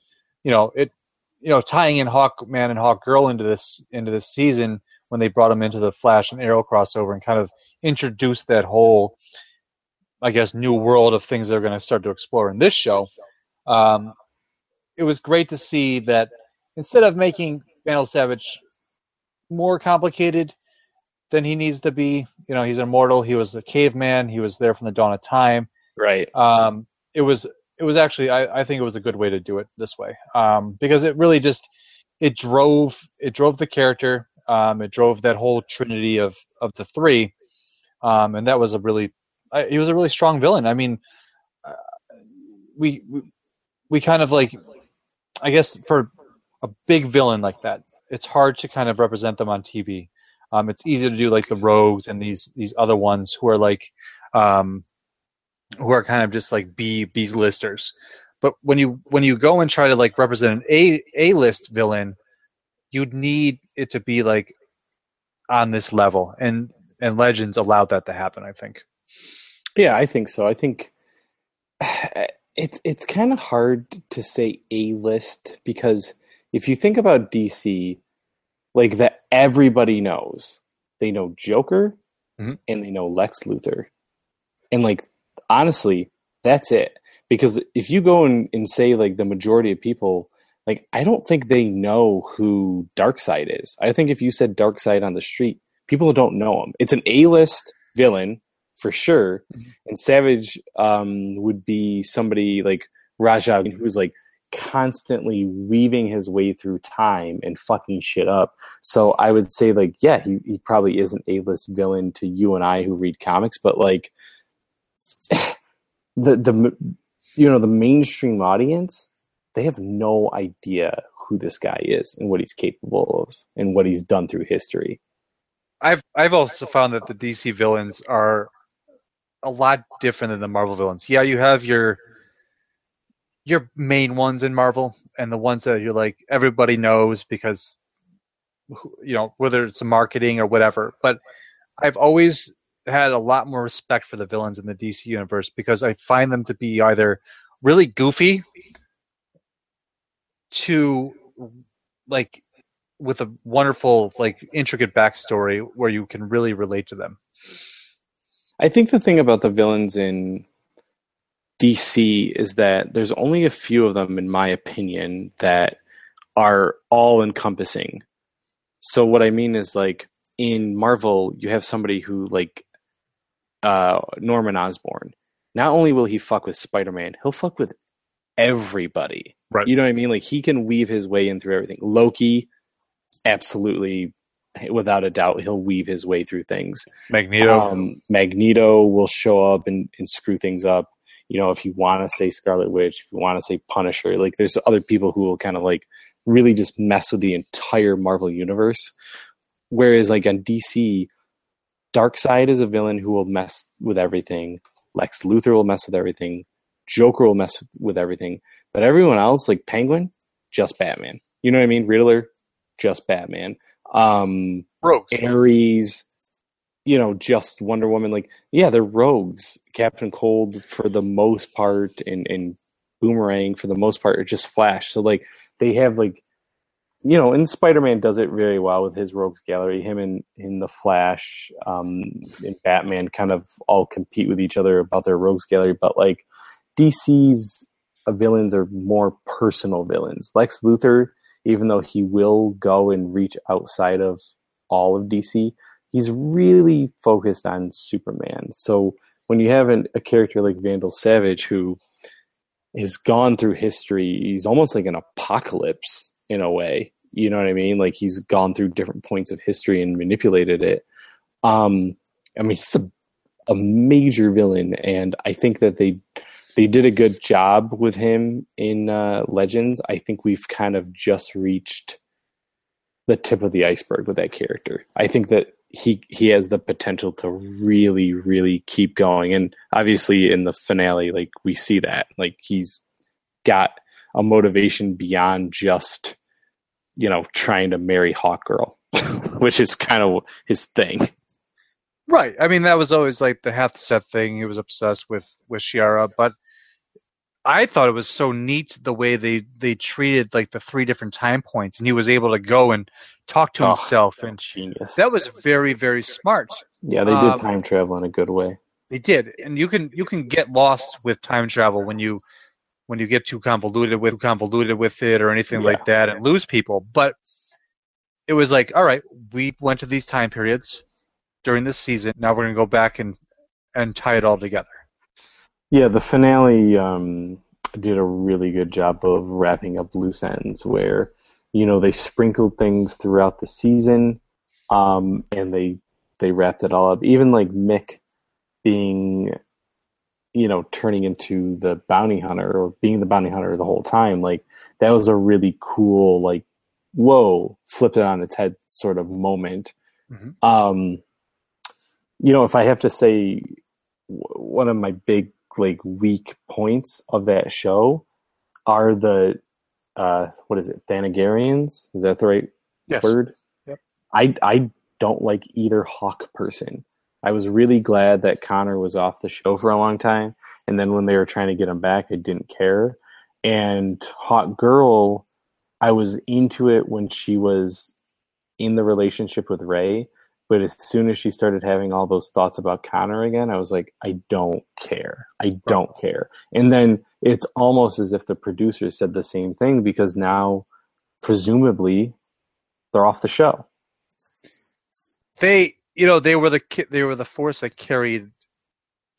you know, it, you know, tying in Hawkman and Hawk Girl into this into this season when they brought him into the Flash and Arrow crossover and kind of introduced that whole, I guess, new world of things they're going to start to explore in this show. Um, it was great to see that instead of making Vandal Savage more complicated than he needs to be, you know, he's immortal. He was a caveman. He was there from the dawn of time. Right. Um, it was it was actually I, I think it was a good way to do it this way um, because it really just it drove it drove the character. Um, it drove that whole trinity of of the three, um, and that was a really he was a really strong villain. I mean, uh, we, we we kind of like I guess for a big villain like that, it's hard to kind of represent them on TV. Um, it's easy to do like the rogues and these these other ones who are like um, who are kind of just like B B listers. But when you when you go and try to like represent an A A list villain, you'd need it to be like on this level, and and Legends allowed that to happen. I think. Yeah, I think so. I think it's it's kind of hard to say a list because if you think about DC, like that everybody knows, they know Joker Mhm. and they know Lex Luthor, and like honestly, that's it. Because if you go and, and say like the majority of people, like I don't think they know who Darkseid is. I think if you said Darkseid on the street, people don't know him. It's an A list villain for sure, and Savage um, would be somebody like Raja who's like constantly weaving his way through time and fucking shit up. So I would say like yeah, he he probably is an A list villain to you and I who read comics, but like the the you know the mainstream audience they have no idea who this guy is and what he's capable of and what he's done through history. I've I've also found that the DC villains are a lot different than the Marvel villains. Yeah, you have your your main ones in Marvel and the ones that you're like everybody knows because you know whether it's marketing or whatever. But I've always had a lot more respect for the villains in the DC universe because I find them to be either really goofy to like with a wonderful like intricate backstory where you can really relate to them. I think the thing about the villains in DC is that there's only a few of them, in my opinion, that are all encompassing. So what I mean is like in Marvel, you have somebody who like uh, Norman Osborn. Not only will he fuck with Spider Man, he'll fuck with everybody. Right. You know what I mean? Like he can weave his way in through everything. Loki, absolutely, without a doubt, he'll weave his way through things. Magneto. Um, Magneto will show up and, and screw things up. You know, if you want to say Scarlet Witch, if you want to say Punisher, like there's other people who will kind of like really just mess with the entire Marvel universe. Whereas like on DC, Darkseid is a villain who will mess with everything. Lex Luthor will mess with everything. Joker will mess with everything. But everyone else, like Penguin, just Batman. You know what I mean? Riddler, just Batman. Um, Rogues. Ares, you know, just Wonder Woman. Like, yeah, they're rogues. Captain Cold for the most part, and and Boomerang for the most part are just Flash. So like they have like, you know, and Spider Man does it very well with his rogues gallery. Him and in the Flash, um, and Batman kind of all compete with each other about their rogues gallery. But like DC's villains are more personal villains. Lex Luthor, even though he will go and reach outside of all of DC, he's really focused on Superman. So when you have an, a character like Vandal Savage who has gone through history, he's almost like an apocalypse in a way. You know what I mean? Like he's gone through different points of history and manipulated it. Um, I mean, he's a a major villain, and I think that they they did a good job with him in uh, Legends. I think we've kind of just reached the tip of the iceberg with that character. I think that he he has the potential to really really keep going and obviously in the finale like we see that like he's got a motivation beyond just you know trying to marry Hawkgirl which is kind of his thing Right. I mean, that was always like the Hath-Set thing. He was obsessed with with Shiara, but I thought it was so neat the way they they treated like the three different time points, and he was able to go and talk to Oh, himself, and genius that was very very smart. yeah they did um, time travel in a good way They did, and you can you can get lost with time travel when you when you get too convoluted with convoluted with it or anything Yeah. like that and lose people. But it was like, all right, we went to these time periods during this season. Now we're gonna go back and and tie it all together. Yeah, the finale um, did a really good job of wrapping up loose ends where, you know, they sprinkled things throughout the season um, and they they wrapped it all up. Even like Mick being, you know, turning into the bounty hunter or being the bounty hunter the whole time, like that was a really cool, like, whoa, flipped it on its head sort of moment. Mhm. Um, you know, if I have to say w- one of my big like weak points of that show are the uh what is it Thanagarians is that the right Yes. word Yep. I I don't like either hawk person I was really glad that Connor was off the show for a long time and then when they were trying to get him back I didn't care and Hawk Girl I was into it when she was in the relationship with Ray but as soon as she started having all those thoughts about Connor again, I was like, I don't care. I don't care. And then it's almost as if the producers said the same thing because now, presumably, they're off the show. They, you know, they were the they were the force that carried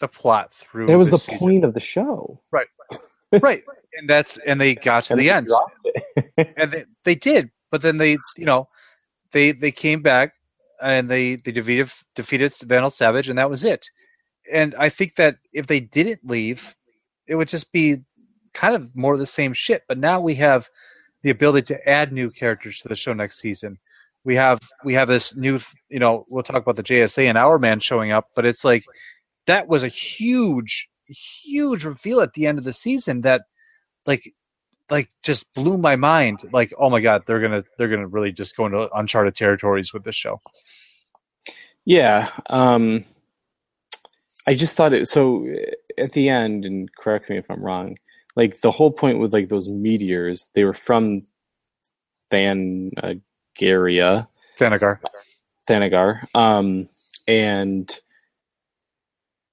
the plot through. That was the season. point of the show. right? Right, and that's and they got to And the end. and they, they did but then they you know they they came back and they they defeated defeated Vandal Savage and that was it and I think that if they didn't leave it would just be kind of more of the same shit but now we have the ability to add new characters to the show next season we have we have this new you know we'll talk about the JSA and Hourman showing up but it's like that was a huge huge reveal at the end of the season that like like just blew my mind. Like, oh my god, they're gonna they're gonna really just go into uncharted territories with this show. Yeah. Um, I just thought it. So at the end, and correct me if I'm wrong. Like the whole point with like those meteors, they were from Thanagaria, Thanagar. Thanagar, um, and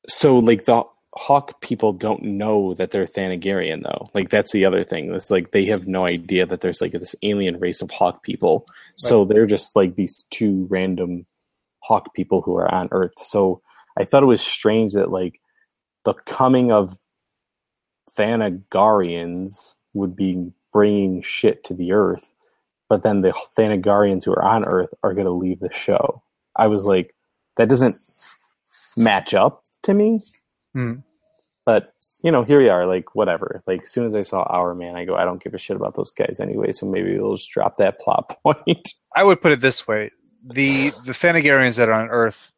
so like the Hawk people don't know that they're Thanagarian though. Like that's the other thing. It's like they have no idea that there's like this alien race of Hawk people. So they're just like these two random Hawk people who are on Earth. So I thought it was strange that like the coming of Thanagarians would be bringing shit to the Earth, but then the Thanagarians who are on Earth are going to leave the show. I was like, that doesn't match up to me. Hmm. But you know, here we are. Like whatever. Like as soon as I saw Hourman, I go, I don't give a shit about those guys anyway. So maybe we'll just drop that plot point. I would put it this way: the the Thanagarians that are on Earth,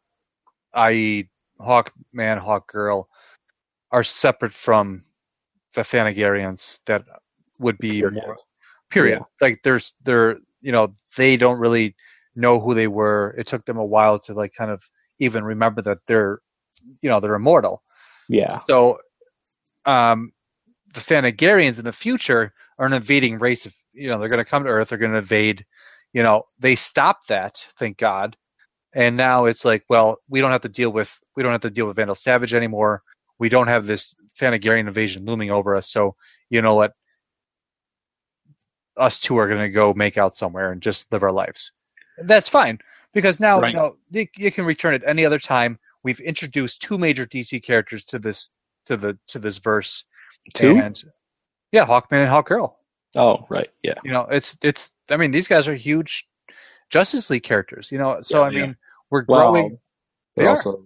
i.e., Hawk Man, Hawk Girl, are separate from the Thanagarians that would be more period. Like there's they're you know they don't really know who they were. It took them a while to like kind of even remember that they're you know they're immortal. yeah. So, um, the Thanagarians in the future are an invading race of, you know, they're going to come to Earth, they're going to invade, you know, they stopped that, thank God. And now it's like, well, we don't have to deal with, we don't have to deal with Vandal Savage anymore. We don't have this Thanagarian invasion looming over us. So, you know what? Us two are going to go make out somewhere and just live our lives. That's fine because now, Right. you know, you, you can return at any other time. We've introduced two major DC characters to this to the to this verse. Two? And yeah, Hawkman and Hawkgirl. Oh, right. Yeah. You know, it's it's. I mean, these guys are huge Justice League characters. You know, so Yeah, I yeah. mean, we're growing. They They're also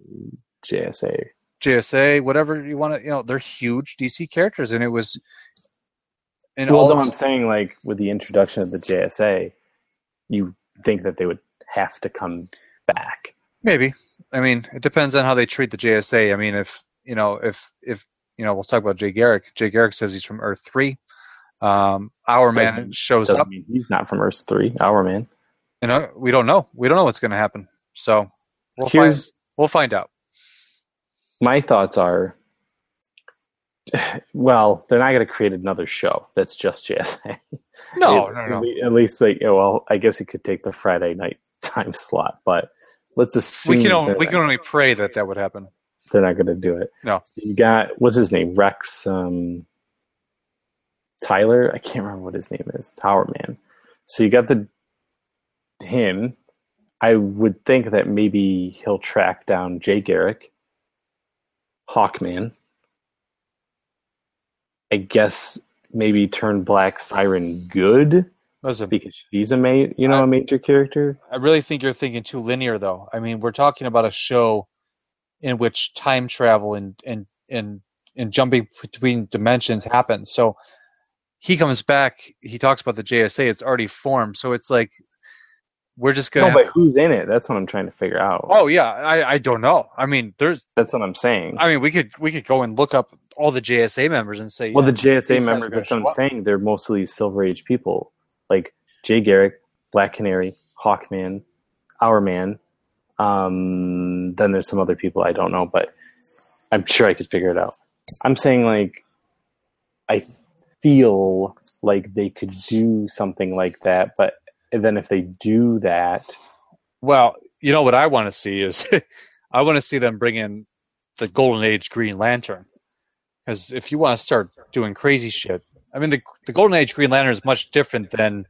JSA. JSA, whatever you want to. You know, they're huge DC characters, and it was. And well, of- I'm saying like with the introduction of the JSA, you think that they would have to come back. Maybe. I mean, it depends on how they treat the JSA. I mean, if you know, if if you know, we'll talk about Jay Garrick. Jay Garrick says he's from Earth Three. Um, Hourman Doesn't- shows Doesn't up. he's not from Earth Three. Hourman. You know, we don't know. We don't know what's going to happen. So we'll find. Here's We'll find out. my thoughts are. Well, they're not going to create another show that's just JSA. No, At- no, no. At least, like, yeah, well, I guess it could take the Friday night time slot, but let's assume We can only, we can only pray that that would happen. they're not going to do it. No. You got what's his name? Rex um, Tyler. I can't remember what his name is. Tower Man. So you got the him. I would think that maybe he'll track down Jay Garrick, Hawkman. I guess maybe turn Black Siren good Listen, because she's a ma- you know a major character. I really think you're thinking too linear, though. I mean, we're talking about a show in which time travel and and and and jumping between dimensions happens. So he comes back. He talks about the JSA. It's already formed. So it's like we're just gonna. No, but who's in it? That's what I'm trying to figure out. oh yeah, I I don't know. I mean, there's. That's what I'm saying. I mean, we could we could go and look up all the JSA members and say. Well, yeah, the JSA members, are that's what I'm saying. They're mostly Silver Age people, like Jay Garrick, Black Canary, Hawkman, Hourman. Um, then there's some other people I don't know, but I'm sure I could figure it out. I'm saying like I feel like they could do something like that, but then if they do that, Well, you know what I want to see is I want to see them bring in the Golden Age Green Lantern. Because if you want to start doing crazy shit, I mean, the the Golden Age Green Lantern is much different than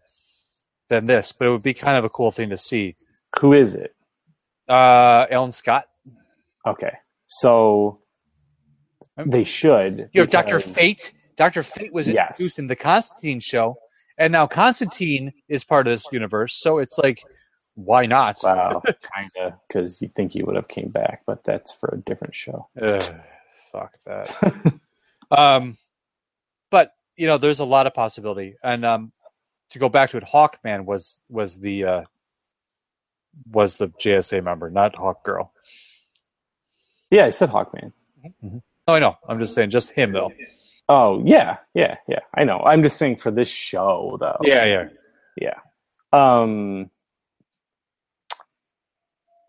than this, but it would be kind of a cool thing to see. who is it? Uh, Alan Scott, Okay, so they should. you have Doctor Fate. Doctor Fate was Yes. in the Constantine show, and now Constantine is part of this universe. So it's like, why not? Wow, kind of, because you think he would have came back, but that's for a different show. Ugh, fuck that. um, but you know, there's a lot of possibility, and um, to go back to it, Hawkman was was the uh, was the JSA member, not Hawk Girl. Yeah, I said Hawkman. Oh, I know. I'm just saying, just him though. Oh, yeah, yeah, yeah. I know. I'm just saying for this show, though. Yeah, yeah. yeah. Um,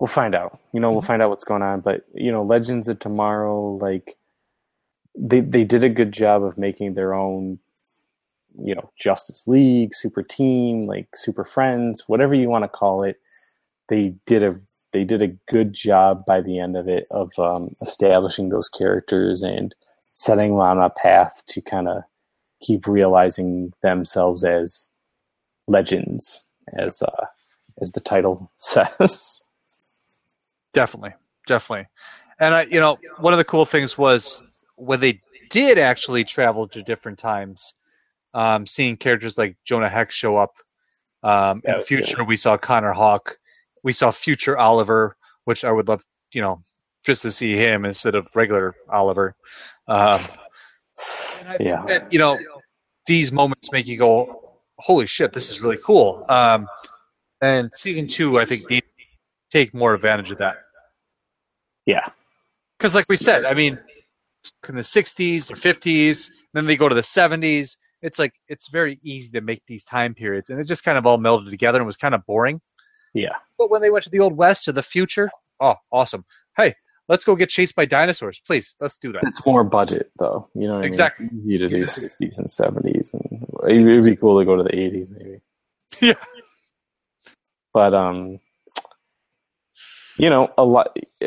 we'll find out. You know, we'll find out what's going on. But you know, Legends of Tomorrow, like they they did a good job of making their own, you know, Justice League, Super Team, like Super Friends, whatever you want to call it. They did a they did a good job by the end of it of um, establishing those characters and setting them on a path to kind of keep realizing themselves as legends, as uh, as the title says. Definitely, definitely. And I, you know, one of the cool things was when they did actually travel to different times, um, seeing characters like Jonah Hex show up. Um, in was future, we saw Connor Hawk. We saw future Oliver, which I would love, you know, just to see him instead of regular Oliver. Um, and I think Yeah. that, you know, these moments make you go, "Holy shit, this is really cool." Um, and season two, I think, needs to take more advantage of that. Yeah, because like we said i mean in the 60s or 50s then they go to the 70s it's like it's very easy to make these time periods and it just kind of all melded together and was kind of boring. Yeah, but when they went to the old west or the future oh awesome. Hey let's go get chased by dinosaurs. Please let's do that. It's more budget though. You know, what Exactly. I mean? It's easy to do sixties and seventies, and it would be cool to go to the eighties maybe. yeah. But um you know a lot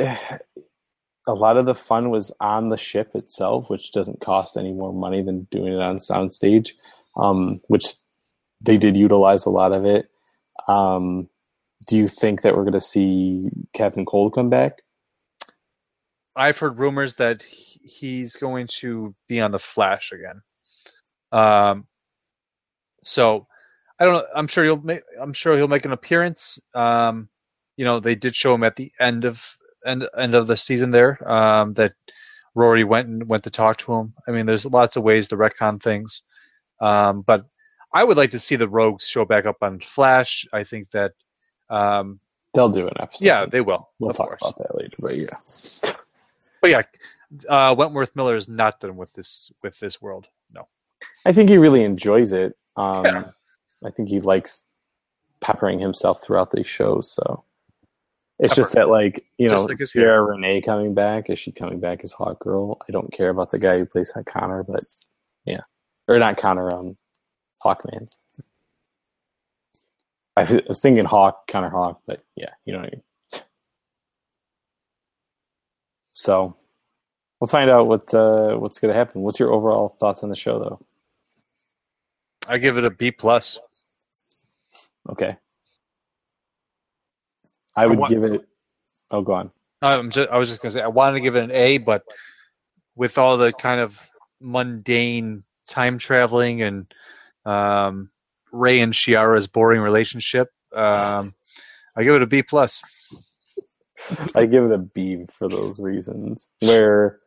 a lot of the fun was on the ship itself which doesn't cost any more money than doing it on soundstage um which they did utilize a lot of it. Um do you think that we're going to see Captain Cold come back? i've heard rumors that he's going to be on the flash again. Um so i don't know i'm sure he'll make i'm sure he'll make an appearance. Um you know they did show him at the end of end end of the season there um that rory went and went to talk to him i mean there's lots of ways to retcon things um but i would like to see the rogues show back up on flash i think that um They'll do an episode. yeah they will we'll of talk course about that later. But yeah, but yeah uh wentworth miller is not done with this with this world no I think he really enjoys it. Um, Yeah. I think he likes peppering himself throughout these shows. So it's Pepper. just that, like you Just know, like. Ciara Renée coming back. Is she coming back as Hawk Girl? I don't care about the guy who plays Connor, but yeah, or not Connor, um, Hawkman. I th- I was thinking Hawk, Connor Hawk, but yeah, you know what I mean. So we'll find out what uh, what's going to happen. What's your overall thoughts on the show, though? i give it a b plus Okay. I would want- give it. Oh, go on. I'm just, I was just gonna say I wanted to give it an A, but with all the kind of mundane time traveling and um, Ray and Shiara's boring relationship, um, I give it a B plus. I give it a B for those reasons. Where,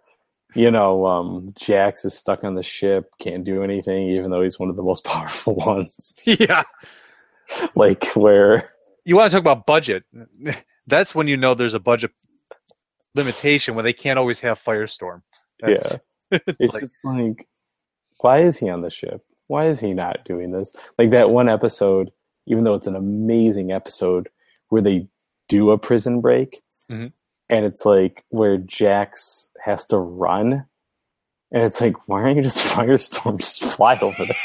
you know, um, Jax is stuck on the ship, can't do anything, even though he's one of the most powerful ones. yeah, like where, you want to talk about budget? That's when you know there's a budget limitation when they can't always have Firestorm. That's, yeah, it's it's like, just like, why is he on the ship? Why is he not doing this? Like that one episode, even though it's an amazing episode, where they do a prison break, Mhm. and it's like where Jax has to run, and it's like, why aren't you just Firestorm? Just fly over there.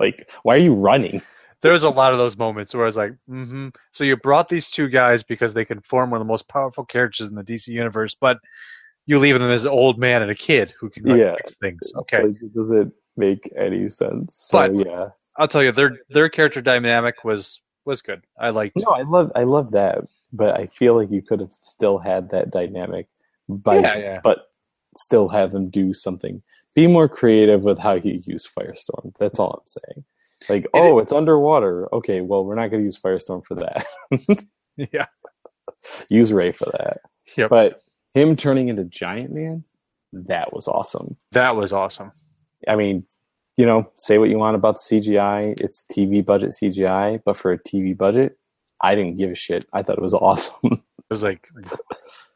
like, why are you running? There's a lot of those moments where I was like, mm-hmm. So you brought these two guys because they can form one of the most powerful characters in the DC universe, but you leave them as an old man and a kid who can like, Yeah. fix things. Okay, Like, it doesn't make any sense. So But- yeah, I'll tell you, their their character dynamic was was good. I liked. no, I love, I love that, but I feel like you could have still had that dynamic, by, Yeah, yeah. but still have them do something. Be more creative with how you use Firestorm. That's all I'm saying. Like, oh, it's underwater. Okay, well, we're not going to use Firestorm for that. Yeah, use Ray for that. Yep. But him turning into Giant Man, that was awesome. that was awesome. I mean, you know, say what you want about the CGI. It's TV budget CGI, but for a TV budget, I didn't give a shit. I thought it was awesome. It was like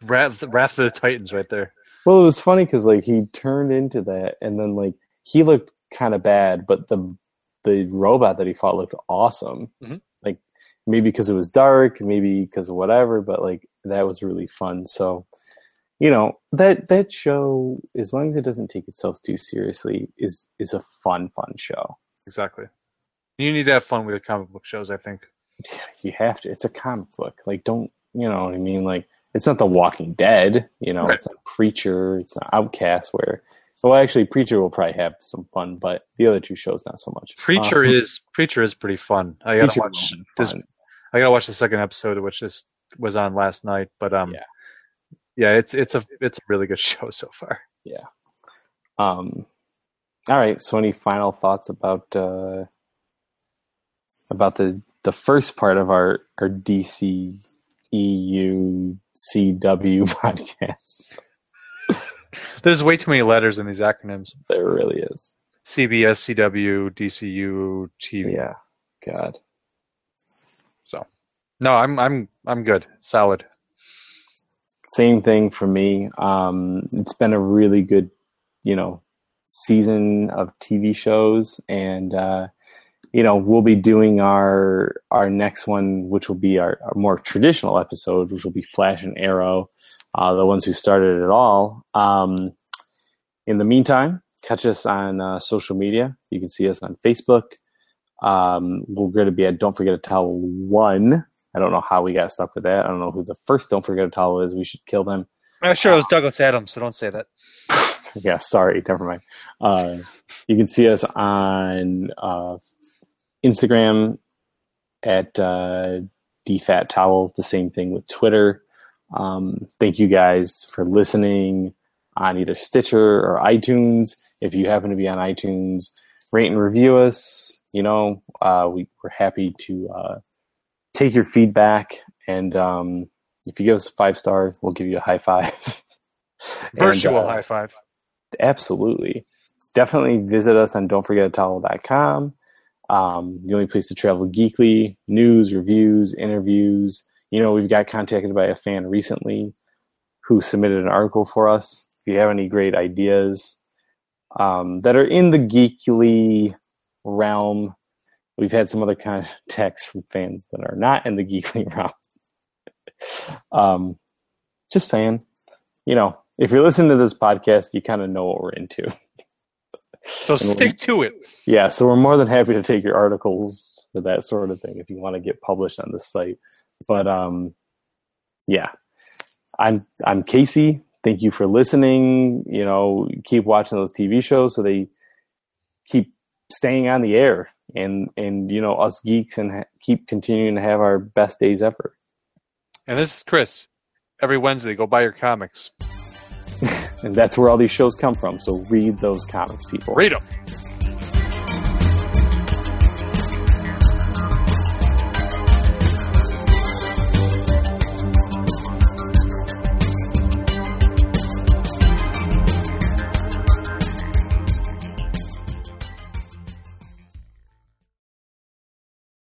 Wrath, Wrath of the Titans right there. well, it was funny because like he turned into that, and then like he looked kind of bad, but the the robot that he fought looked awesome. Mhm. Like maybe because it was dark, maybe because of whatever, but like that was really fun. So, you know, that that show, as long as it doesn't take itself too seriously, is is a fun, fun show. Exactly. You need to have fun with your comic book shows, I think. You have to. It's a comic book. Like, don't you know what I mean? Like, it's not The Walking Dead. You know, Right. it's not Preacher. It's not Outcast. Where, well, actually, Preacher will probably have some fun, but the other two shows not so much. Preacher Um, is Preacher is pretty fun. I gotta Preacher watch this. I gotta watch the second episode, which is was on last night. But um, Yeah. yeah, it's it's a it's a really good show so far. Yeah. Um, all right. So, any final thoughts about uh, about the the first part of our our DC EU CW podcast? There's way too many letters in these acronyms. There really is. CBS, CW, DCU, TV. Yeah. God. So, no, I'm I'm I'm good. Solid. Same thing for me. Um, it's been a really good, you know, season of TV shows, and uh, you know, we'll be doing our our next one, which will be our, our more traditional episode, which will be Flash and Arrow, uh, the ones who started it all. Um, in the meantime, catch us on uh, social media. You can see us on Facebook. Um, we're going to be at Don't Forget to Towel One. I don't know how we got stuck with that. I don't know who the first Don't Forget to Towel is. We should kill them. I'm sure it was Douglas Adams, so don't say that. yeah, sorry, never mind. Uh, you can see us on uh, Instagram at uh, DFAT Towel. The same thing with Twitter. Um, thank you guys for listening on either Stitcher or iTunes. If you happen to be on iTunes, rate and review us. You know, uh, we, we're happy to uh, take your feedback. And um, if you give us five stars, we'll give you a high five. And, Virtual uh, high five. absolutely definitely visit us on don'tforgetatowel.com um, the only place to travel geekly news reviews interviews you know we've got contacted by a fan recently who submitted an article for us if you have any great ideas um, that are in the geekly realm we've had some other contacts from fans that are not in the geekly realm um, just saying you know if you're listening to this podcast you kind of know what we're into So stick to it. yeah, so we're more than happy to take your articles for that sort of thing if you want to get published on this site. But um, yeah, I'm I'm Casey. Thank you for listening. You know, keep watching those TV shows so they keep staying on the air, and and you know us geeks and ha- keep continuing to have our best days ever. And this is Chris. Every Wednesday, go buy your comics. And that's where all these shows come from. So read those comics, people. Read them.